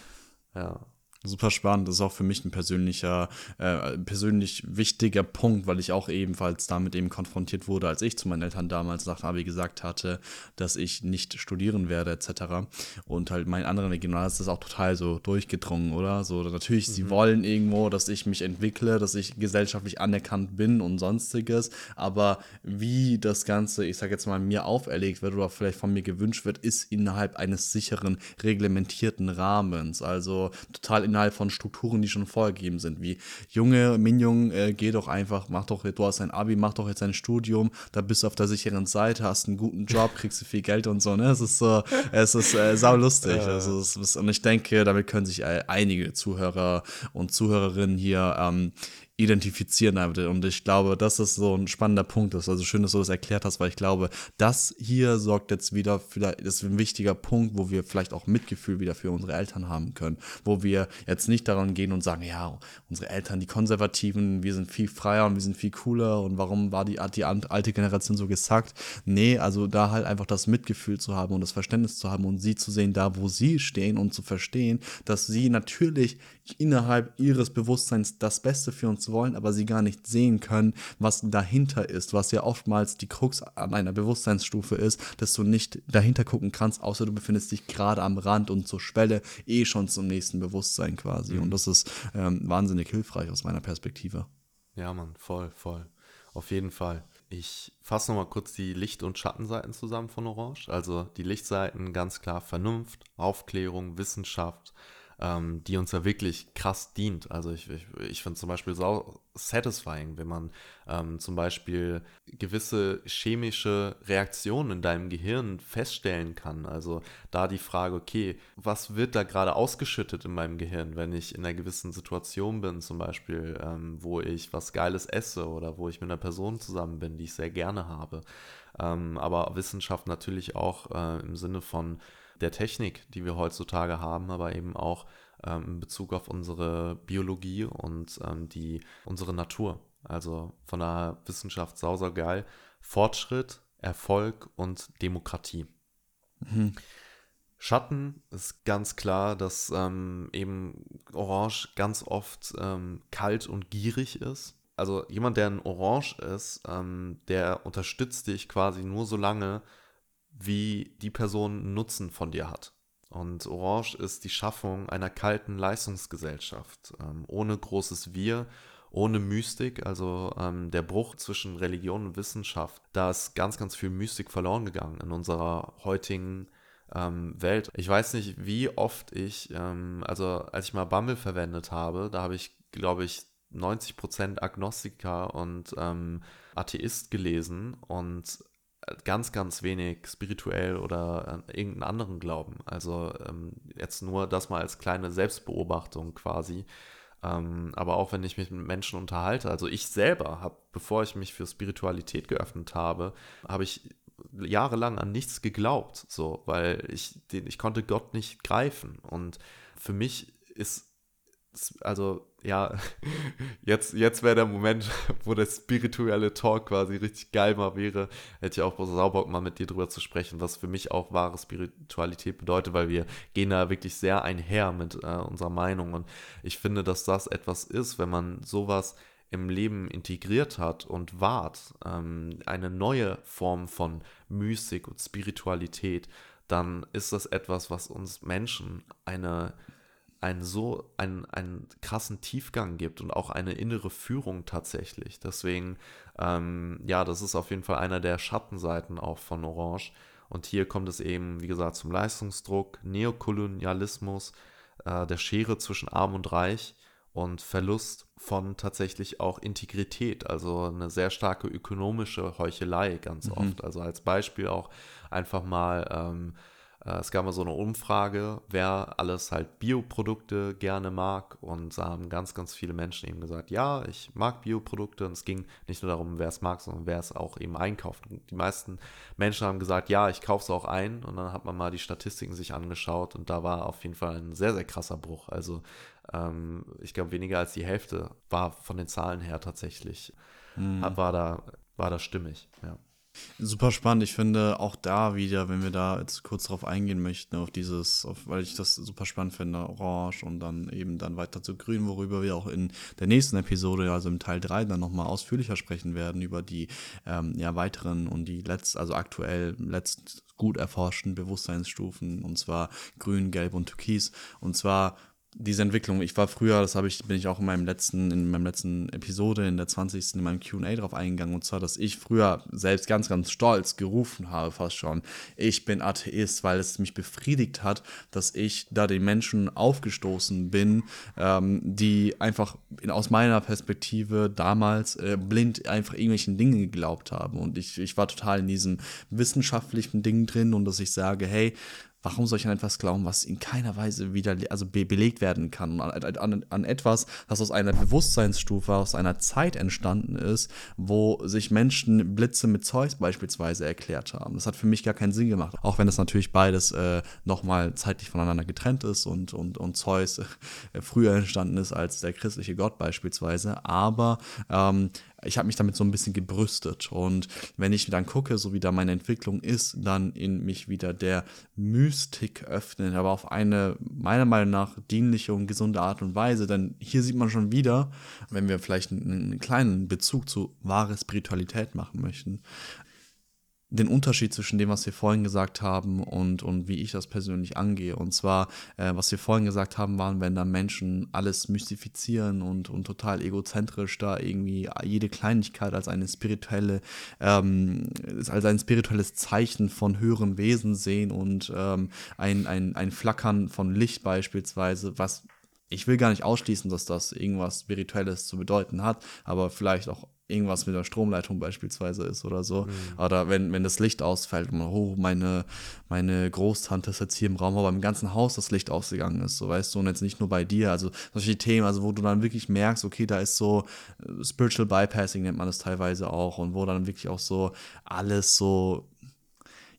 Ja. Super spannend. Das ist auch für mich ein persönlicher, äh, persönlich wichtiger Punkt, weil ich auch ebenfalls damit eben konfrontiert wurde, als ich zu meinen Eltern damals nach Abi gesagt hatte, dass ich nicht studieren werde, etc. Und halt meinen anderen Regionalen ist das auch total so durchgedrungen, oder? So, natürlich, mhm. sie wollen irgendwo, dass ich mich entwickle, dass ich gesellschaftlich anerkannt bin und sonstiges. Aber wie das Ganze, ich sag jetzt mal, mir auferlegt wird oder vielleicht von mir gewünscht wird, ist innerhalb eines sicheren, reglementierten Rahmens. Also total innerhalb innerhalb von Strukturen, die schon vorgegeben sind, wie Junge, Minjung, äh, geh doch einfach, mach doch, du hast ein Abi, mach doch jetzt ein Studium, da bist du auf der sicheren Seite, hast einen guten Job, kriegst du viel Geld und so, ne? Es ist so, es ist äh, saulustig. Ja. Also, ist, und ich denke, damit können sich äh, einige Zuhörer und Zuhörerinnen hier ähm, identifizieren damit. Und ich glaube, das ist so ein spannender Punkt. Ist. Also schön, dass du das erklärt hast, weil ich glaube, das hier sorgt jetzt wieder, vielleicht ist ein wichtiger Punkt, wo wir vielleicht auch Mitgefühl wieder für unsere Eltern haben können. Wo wir jetzt nicht daran gehen und sagen, ja, unsere Eltern, die Konservativen, wir sind viel freier und wir sind viel cooler und warum war die, die alte Generation so gesackt? Nee, also da halt einfach das Mitgefühl zu haben und das Verständnis zu haben und sie zu sehen, da wo sie stehen und zu verstehen, dass sie natürlich innerhalb ihres Bewusstseins das Beste für uns wollen, aber sie gar nicht sehen können, was dahinter ist, was ja oftmals die Krux an einer Bewusstseinsstufe ist, dass du nicht dahinter gucken kannst, außer du befindest dich gerade am Rand und zur Schwelle eh schon zum nächsten Bewusstsein quasi. Mhm. Und das ist ähm, wahnsinnig hilfreich aus meiner Perspektive. Ja, Mann, voll, voll. Auf jeden Fall. Ich fasse nochmal kurz die Licht- und Schattenseiten zusammen von Orange. Also die Lichtseiten ganz klar Vernunft, Aufklärung, Wissenschaft, ähm, die uns ja wirklich krass dient. Also ich, ich, ich finde zum Beispiel so satisfying, wenn man ähm, zum Beispiel gewisse chemische Reaktionen in deinem Gehirn feststellen kann. Also da die Frage, okay, was wird da gerade ausgeschüttet in meinem Gehirn, wenn ich in einer gewissen Situation bin, zum Beispiel, ähm, wo ich was Geiles esse oder wo ich mit einer Person zusammen bin, die ich sehr gerne habe. Ähm, aber Wissenschaft natürlich auch äh, im Sinne von der Technik, die wir heutzutage haben, aber eben auch ähm, in Bezug auf unsere Biologie und ähm, die, unsere Natur. Also von der Wissenschaft sauser geil. Fortschritt, Erfolg und Demokratie. Mhm. Schatten ist ganz klar, dass ähm, eben Orange ganz oft ähm, kalt und gierig ist. Also jemand, der ein Orange ist, ähm, der unterstützt dich quasi nur so lange, wie die Person Nutzen von dir hat. Und Orange ist die Schaffung einer kalten Leistungsgesellschaft, ähm, ohne großes Wir, ohne Mystik, also ähm, der Bruch zwischen Religion und Wissenschaft. Da ist ganz, ganz viel Mystik verloren gegangen in unserer heutigen ähm, Welt. Ich weiß nicht, wie oft ich, ähm, also als ich mal Bumble verwendet habe, da habe ich, glaube ich, 90% Agnostiker und ähm, Atheist gelesen und ganz, ganz wenig spirituell oder äh, irgendeinen anderen Glauben. Also ähm, jetzt nur das mal als kleine Selbstbeobachtung quasi. Ähm, aber auch wenn ich mich mit Menschen unterhalte, also ich selber habe, bevor ich mich für Spiritualität geöffnet habe, habe ich jahrelang an nichts geglaubt, so, weil ich, den, ich konnte Gott nicht greifen. Und für mich ist also ja, jetzt, jetzt wäre der Moment, wo der spirituelle Talk quasi richtig geil mal wäre. Hätte ich auch Saubock mal mit dir drüber zu sprechen, was für mich auch wahre Spiritualität bedeutet, weil wir gehen da wirklich sehr einher mit äh, unserer Meinung. Und ich finde, dass das etwas ist, wenn man sowas im Leben integriert hat und wahrt, ähm, eine neue Form von Mystik und Spiritualität, dann ist das etwas, was uns Menschen eine einen so einen, einen krassen Tiefgang gibt und auch eine innere Führung tatsächlich. Deswegen, ähm, ja, das ist auf jeden Fall einer der Schattenseiten auch von Orange. Und hier kommt es eben, wie gesagt, zum Leistungsdruck, Neokolonialismus, äh, der Schere zwischen Arm und Reich und Verlust von tatsächlich auch Integrität, also eine sehr starke ökonomische Heuchelei ganz mhm. oft. Also als Beispiel auch einfach mal ähm, äh, es gab mal so eine Umfrage, wer alles halt Bioprodukte gerne mag. Und da haben ganz, ganz viele Menschen eben gesagt, ja, ich mag Bioprodukte. Und es ging nicht nur darum, wer es mag, sondern wer es auch eben einkauft. Und die meisten Menschen haben gesagt, ja, ich kaufe es auch ein. Und dann hat man mal die Statistiken sich angeschaut. Und da war auf jeden Fall ein sehr, sehr krasser Bruch. Also ähm, ich glaube, weniger als die Hälfte war von den Zahlen her tatsächlich, mhm. war, da, war da stimmig. Ja. Super spannend. Ich finde auch da wieder, wenn wir da jetzt kurz drauf eingehen möchten, auf dieses, auf, weil ich das super spannend finde, Orange und dann eben dann weiter zu Grün, worüber wir auch in der nächsten Episode, also im Teil 3, dann nochmal ausführlicher sprechen werden, über die ähm, ja, weiteren und die letzt, also aktuell letzt gut erforschten Bewusstseinsstufen, und zwar Grün, Gelb und Türkis. Und zwar diese Entwicklung, ich war früher, das habe ich, bin ich auch in meinem letzten, in meinem letzten Episode, in der 20. in meinem QA drauf eingegangen, und zwar, dass ich früher selbst ganz, ganz stolz gerufen habe, fast schon, ich bin Atheist, weil es mich befriedigt hat, dass ich da den Menschen aufgestoßen bin, ähm, die einfach in, aus meiner Perspektive damals äh, blind einfach irgendwelchen Dingen geglaubt haben. Und ich, ich war total in diesem wissenschaftlichen Ding drin und dass ich sage, hey, Warum soll ich an etwas glauben, was in keiner Weise wieder also be belegt werden kann? An, an, an, etwas, das aus einer Bewusstseinsstufe, aus einer Zeit entstanden ist, wo sich Menschen Blitze mit Zeus beispielsweise erklärt haben. Das hat für mich gar keinen Sinn gemacht. Auch wenn es natürlich beides äh, nochmal zeitlich voneinander getrennt ist und, und, und Zeus äh, früher entstanden ist als der christliche Gott beispielsweise. Aber ähm, ich habe mich damit so ein bisschen gebrüstet. Und wenn ich dann gucke, so wie da meine Entwicklung ist, dann in mich wieder der Mystik öffnen, aber auf eine meiner Meinung nach dienliche und gesunde Art und Weise. Denn hier sieht man schon wieder, wenn wir vielleicht einen, einen kleinen Bezug zu wahre Spiritualität machen möchten, den Unterschied zwischen dem, was wir vorhin gesagt haben und, und wie ich das persönlich angehe. Und zwar, äh, was wir vorhin gesagt haben, waren, wenn da Menschen alles mystifizieren und, und total egozentrisch da irgendwie jede Kleinigkeit als eine spirituelle, ähm, als ein spirituelles Zeichen von höheren Wesen sehen und ähm, ein, ein, ein Flackern von Licht beispielsweise, was ich will gar nicht ausschließen, dass das irgendwas Spirituelles zu bedeuten hat, aber vielleicht auch irgendwas mit der Stromleitung beispielsweise ist oder so. Mhm. Oder wenn, wenn das Licht ausfällt und oh, meine, meine Großtante ist jetzt hier im Raum, aber im ganzen Haus das Licht ausgegangen ist, so weißt du, und jetzt nicht nur bei dir. Also solche Themen, also wo du dann wirklich merkst, okay, da ist so äh, Spiritual Bypassing nennt man das teilweise auch und wo dann wirklich auch so alles so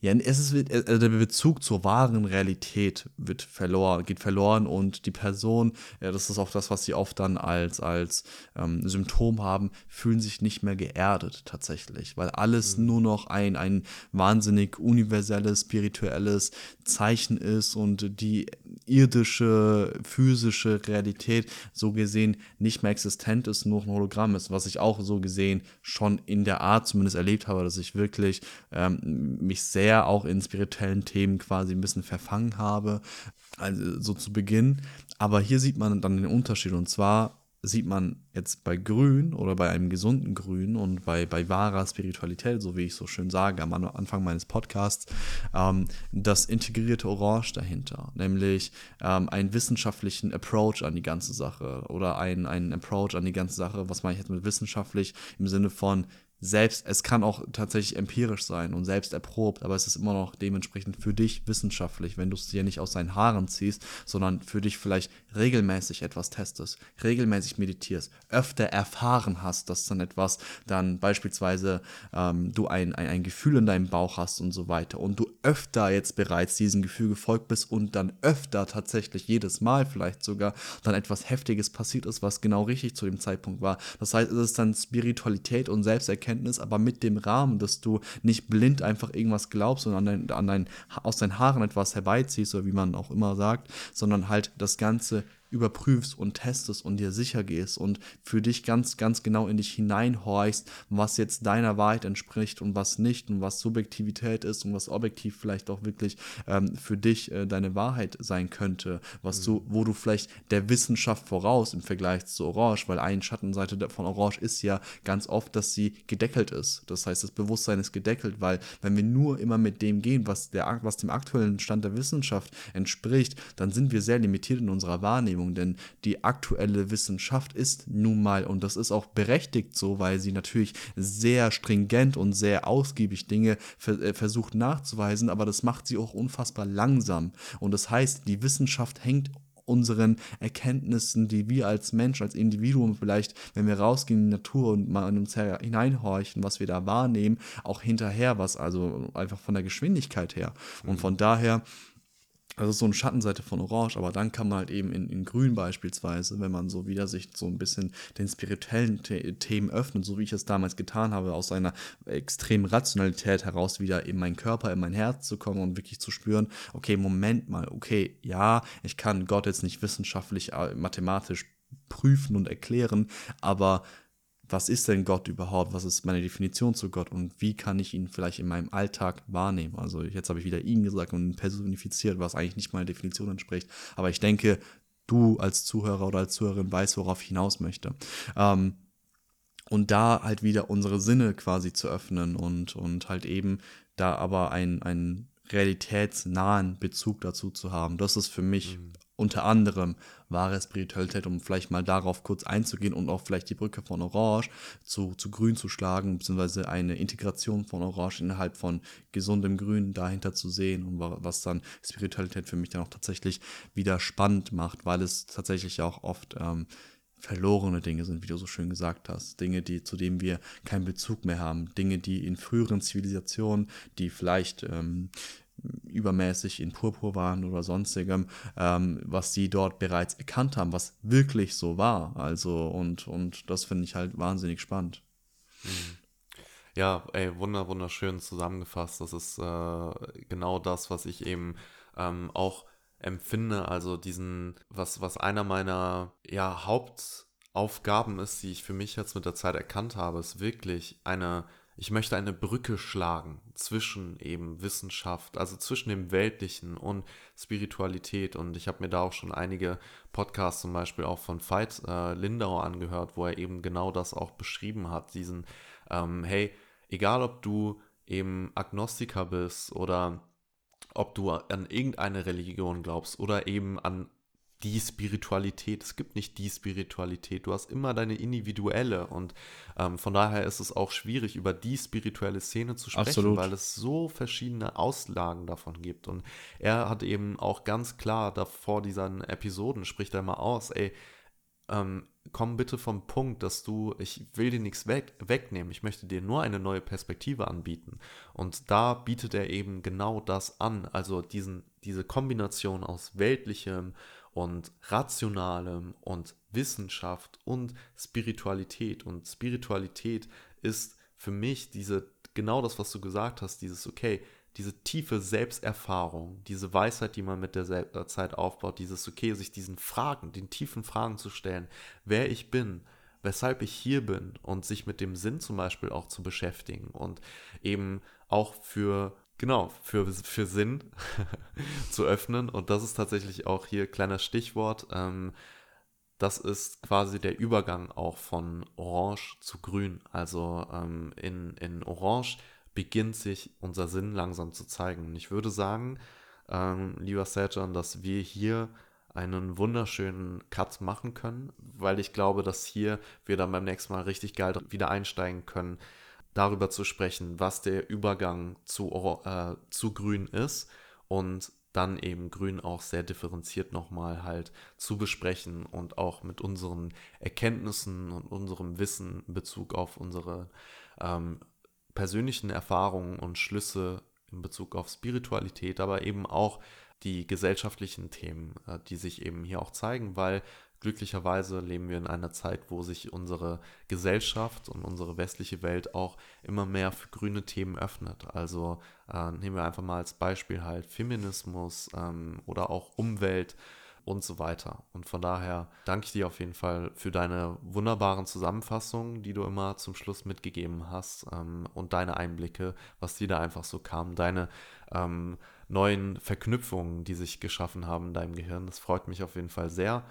ja, es ist, also der Bezug zur wahren Realität wird verloren, geht verloren und die Person, ja, das ist auch das, was sie oft dann als, als ähm, Symptom haben, fühlen sich nicht mehr geerdet tatsächlich, weil alles mhm. nur noch ein, ein wahnsinnig universelles, spirituelles Zeichen ist und die irdische, physische Realität so gesehen nicht mehr existent ist, nur ein Hologramm ist, was ich auch so gesehen schon in der Art zumindest erlebt habe, dass ich wirklich ähm, mich sehr auch in spirituellen Themen quasi ein bisschen verfangen habe, also so zu Beginn. Aber hier sieht man dann den Unterschied und zwar sieht man jetzt bei Grün oder bei einem gesunden Grün und bei, bei wahrer Spiritualität, so wie ich so schön sage am Anfang meines Podcasts, ähm, das integrierte Orange dahinter, nämlich ähm, einen wissenschaftlichen Approach an die ganze Sache oder einen, einen Approach an die ganze Sache, was meine ich jetzt mit wissenschaftlich im Sinne von selbst, es kann auch tatsächlich empirisch sein und selbst erprobt, aber es ist immer noch dementsprechend für dich wissenschaftlich, wenn du es dir nicht aus deinen Haaren ziehst, sondern für dich vielleicht regelmäßig etwas testest, regelmäßig meditierst, öfter erfahren hast, dass dann etwas, dann beispielsweise ähm, du ein, ein, ein Gefühl in deinem Bauch hast und so weiter und du öfter jetzt bereits diesem Gefühl gefolgt bist und dann öfter tatsächlich jedes Mal vielleicht sogar dann etwas Heftiges passiert ist, was genau richtig zu dem Zeitpunkt war. Das heißt, es ist dann Spiritualität und Selbsterkenntnis Erkenntnis, aber mit dem Rahmen, dass du nicht blind einfach irgendwas glaubst und an dein, an dein, aus deinen Haaren etwas herbeiziehst, oder wie man auch immer sagt, sondern halt das Ganze überprüfst und testest und dir sicher gehst und für dich ganz, ganz genau in dich hineinhorchst, was jetzt deiner Wahrheit entspricht und was nicht und was Subjektivität ist und was objektiv vielleicht auch wirklich ähm, für dich äh, deine Wahrheit sein könnte, was mhm. du, wo du vielleicht der Wissenschaft voraus im Vergleich zu Orange, weil eine Schattenseite von Orange ist ja ganz oft, dass sie gedeckelt ist. Das heißt, das Bewusstsein ist gedeckelt, weil wenn wir nur immer mit dem gehen, was, der, was dem aktuellen Stand der Wissenschaft entspricht, dann sind wir sehr limitiert in unserer Wahrnehmung Wahrnehmung, denn die aktuelle Wissenschaft ist nun mal, und das ist auch berechtigt so, weil sie natürlich sehr stringent und sehr ausgiebig Dinge äh, versucht nachzuweisen, aber das macht sie auch unfassbar langsam. Und das heißt, die Wissenschaft hängt unseren Erkenntnissen, die wir als Mensch, als Individuum vielleicht, wenn wir rausgehen in die Natur und mal in uns hineinhorchen, was wir da wahrnehmen, auch hinterher was, also einfach von der Geschwindigkeit her. Und von daher das ist so eine Schattenseite von Orange, aber dann kann man halt eben in, in Grün beispielsweise, wenn man so wieder sich so ein bisschen den spirituellen The Themen öffnet, so wie ich es damals getan habe, aus einer extremen Rationalität heraus wieder in meinen Körper, in mein Herz zu kommen und wirklich zu spüren, okay, Moment mal, okay, ja, ich kann Gott jetzt nicht wissenschaftlich, äh, mathematisch prüfen und erklären, aber was ist denn Gott überhaupt? Was ist meine Definition zu Gott und wie kann ich ihn vielleicht in meinem Alltag wahrnehmen? Also jetzt habe ich wieder ihn gesagt und personifiziert, was eigentlich nicht meiner Definition entspricht. Aber ich denke, du als Zuhörer oder als Zuhörerin weißt, worauf ich hinaus möchte. Ähm, und da halt wieder unsere Sinne quasi zu öffnen und, und halt eben da aber ein, ein realitätsnahen Bezug dazu zu haben. Das ist für mich mhm. Unter anderem wahre Spiritualität, um vielleicht mal darauf kurz einzugehen und auch vielleicht die Brücke von Orange zu, zu Grün zu schlagen, beziehungsweise eine Integration von Orange innerhalb von gesundem Grün dahinter zu sehen und was dann Spiritualität für mich dann auch tatsächlich wieder spannend macht, weil es tatsächlich auch oft ähm, verlorene Dinge sind, wie du so schön gesagt hast. Dinge, die, zu denen wir keinen Bezug mehr haben. Dinge, die in früheren Zivilisationen, die vielleicht ähm, übermäßig in Purpur waren oder sonstigem, ähm, was sie dort bereits erkannt haben, was wirklich so war. Also, und, und das finde ich halt wahnsinnig spannend. Ja, ey, wunder, wunderschön zusammengefasst. Das ist äh, genau das, was ich eben ähm, auch empfinde. Also diesen, was, was einer meiner ja, Hauptaufgaben ist, die ich für mich jetzt mit der Zeit erkannt habe, ist wirklich eine ich möchte eine Brücke schlagen zwischen eben Wissenschaft, also zwischen dem Weltlichen und Spiritualität. Und ich habe mir da auch schon einige Podcasts zum Beispiel auch von Veit äh, Lindau angehört, wo er eben genau das auch beschrieben hat. Diesen, ähm, hey, egal ob du eben Agnostiker bist oder ob du an irgendeine Religion glaubst oder eben an die Spiritualität. Es gibt nicht die Spiritualität. Du hast immer deine individuelle. Und ähm, von daher ist es auch schwierig, über die spirituelle Szene zu sprechen, Absolut. weil es so verschiedene Auslagen davon gibt. Und er hat eben auch ganz klar davor diesen Episoden, spricht er mal aus, ey, ähm, komm bitte vom Punkt, dass du, ich will dir nichts weg, wegnehmen, ich möchte dir nur eine neue Perspektive anbieten. Und da bietet er eben genau das an, also diesen, diese Kombination aus weltlichem, und Rationalem und Wissenschaft und Spiritualität. Und Spiritualität ist für mich diese, genau das, was du gesagt hast, dieses, okay, diese tiefe Selbsterfahrung, diese Weisheit, die man mit der äh, Zeit aufbaut, dieses, okay, sich diesen Fragen, den tiefen Fragen zu stellen, wer ich bin, weshalb ich hier bin und sich mit dem Sinn zum Beispiel auch zu beschäftigen und eben auch für Genau, für, für Sinn zu öffnen. Und das ist tatsächlich auch hier kleiner Stichwort. Ähm, das ist quasi der Übergang auch von Orange zu Grün. Also ähm, in, in Orange beginnt sich unser Sinn langsam zu zeigen. Und ich würde sagen, ähm, lieber Serjan, dass wir hier einen wunderschönen Cut machen können, weil ich glaube, dass hier wir dann beim nächsten Mal richtig geil wieder einsteigen können darüber zu sprechen, was der Übergang zu, äh, zu Grün ist und dann eben Grün auch sehr differenziert nochmal halt zu besprechen und auch mit unseren Erkenntnissen und unserem Wissen in Bezug auf unsere ähm, persönlichen Erfahrungen und Schlüsse in Bezug auf Spiritualität, aber eben auch die gesellschaftlichen Themen, äh, die sich eben hier auch zeigen, weil Glücklicherweise leben wir in einer Zeit, wo sich unsere Gesellschaft und unsere westliche Welt auch immer mehr für grüne Themen öffnet. Also äh, nehmen wir einfach mal als Beispiel halt Feminismus ähm, oder auch Umwelt und so weiter. Und von daher danke ich dir auf jeden Fall für deine wunderbaren Zusammenfassungen, die du immer zum Schluss mitgegeben hast ähm, und deine Einblicke, was dir da einfach so kam, deine ähm, neuen Verknüpfungen, die sich geschaffen haben in deinem Gehirn. Das freut mich auf jeden Fall sehr.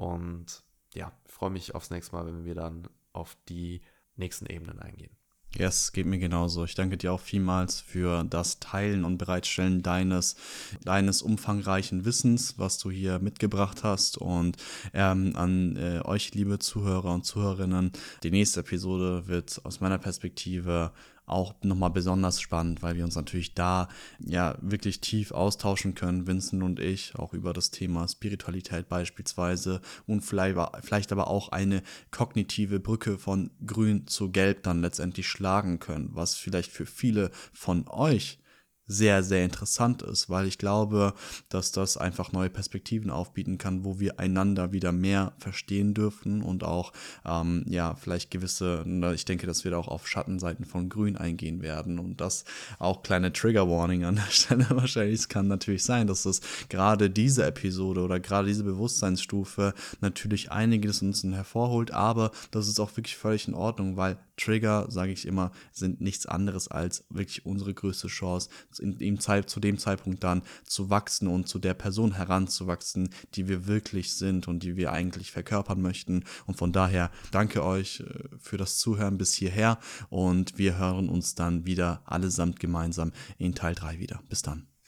Und ja, freue mich aufs nächste Mal, wenn wir dann auf die nächsten Ebenen eingehen. Yes, geht mir genauso. Ich danke dir auch vielmals für das Teilen und Bereitstellen deines, deines umfangreichen Wissens, was du hier mitgebracht hast. Und ähm, an äh, euch, liebe Zuhörer und Zuhörerinnen, die nächste Episode wird aus meiner Perspektive auch nochmal besonders spannend, weil wir uns natürlich da ja wirklich tief austauschen können, Vincent und ich, auch über das Thema Spiritualität beispielsweise und vielleicht, vielleicht aber auch eine kognitive Brücke von grün zu gelb dann letztendlich schlagen können, was vielleicht für viele von euch sehr, sehr interessant ist, weil ich glaube, dass das einfach neue Perspektiven aufbieten kann, wo wir einander wieder mehr verstehen dürfen und auch, ähm, ja, vielleicht gewisse, ich denke, dass wir da auch auf Schattenseiten von Grün eingehen werden und das auch kleine Trigger Warning an der Stelle wahrscheinlich. Es kann natürlich sein, dass das gerade diese Episode oder gerade diese Bewusstseinsstufe natürlich einiges uns hervorholt, aber das ist auch wirklich völlig in Ordnung, weil Trigger, sage ich immer, sind nichts anderes als wirklich unsere größte Chance, dem Zeit, zu dem Zeitpunkt dann zu wachsen und zu der Person heranzuwachsen, die wir wirklich sind und die wir eigentlich verkörpern möchten. Und von daher danke euch äh, für das Zuhören bis hierher und wir hören uns dann wieder allesamt gemeinsam in Teil 3 wieder. Bis dann.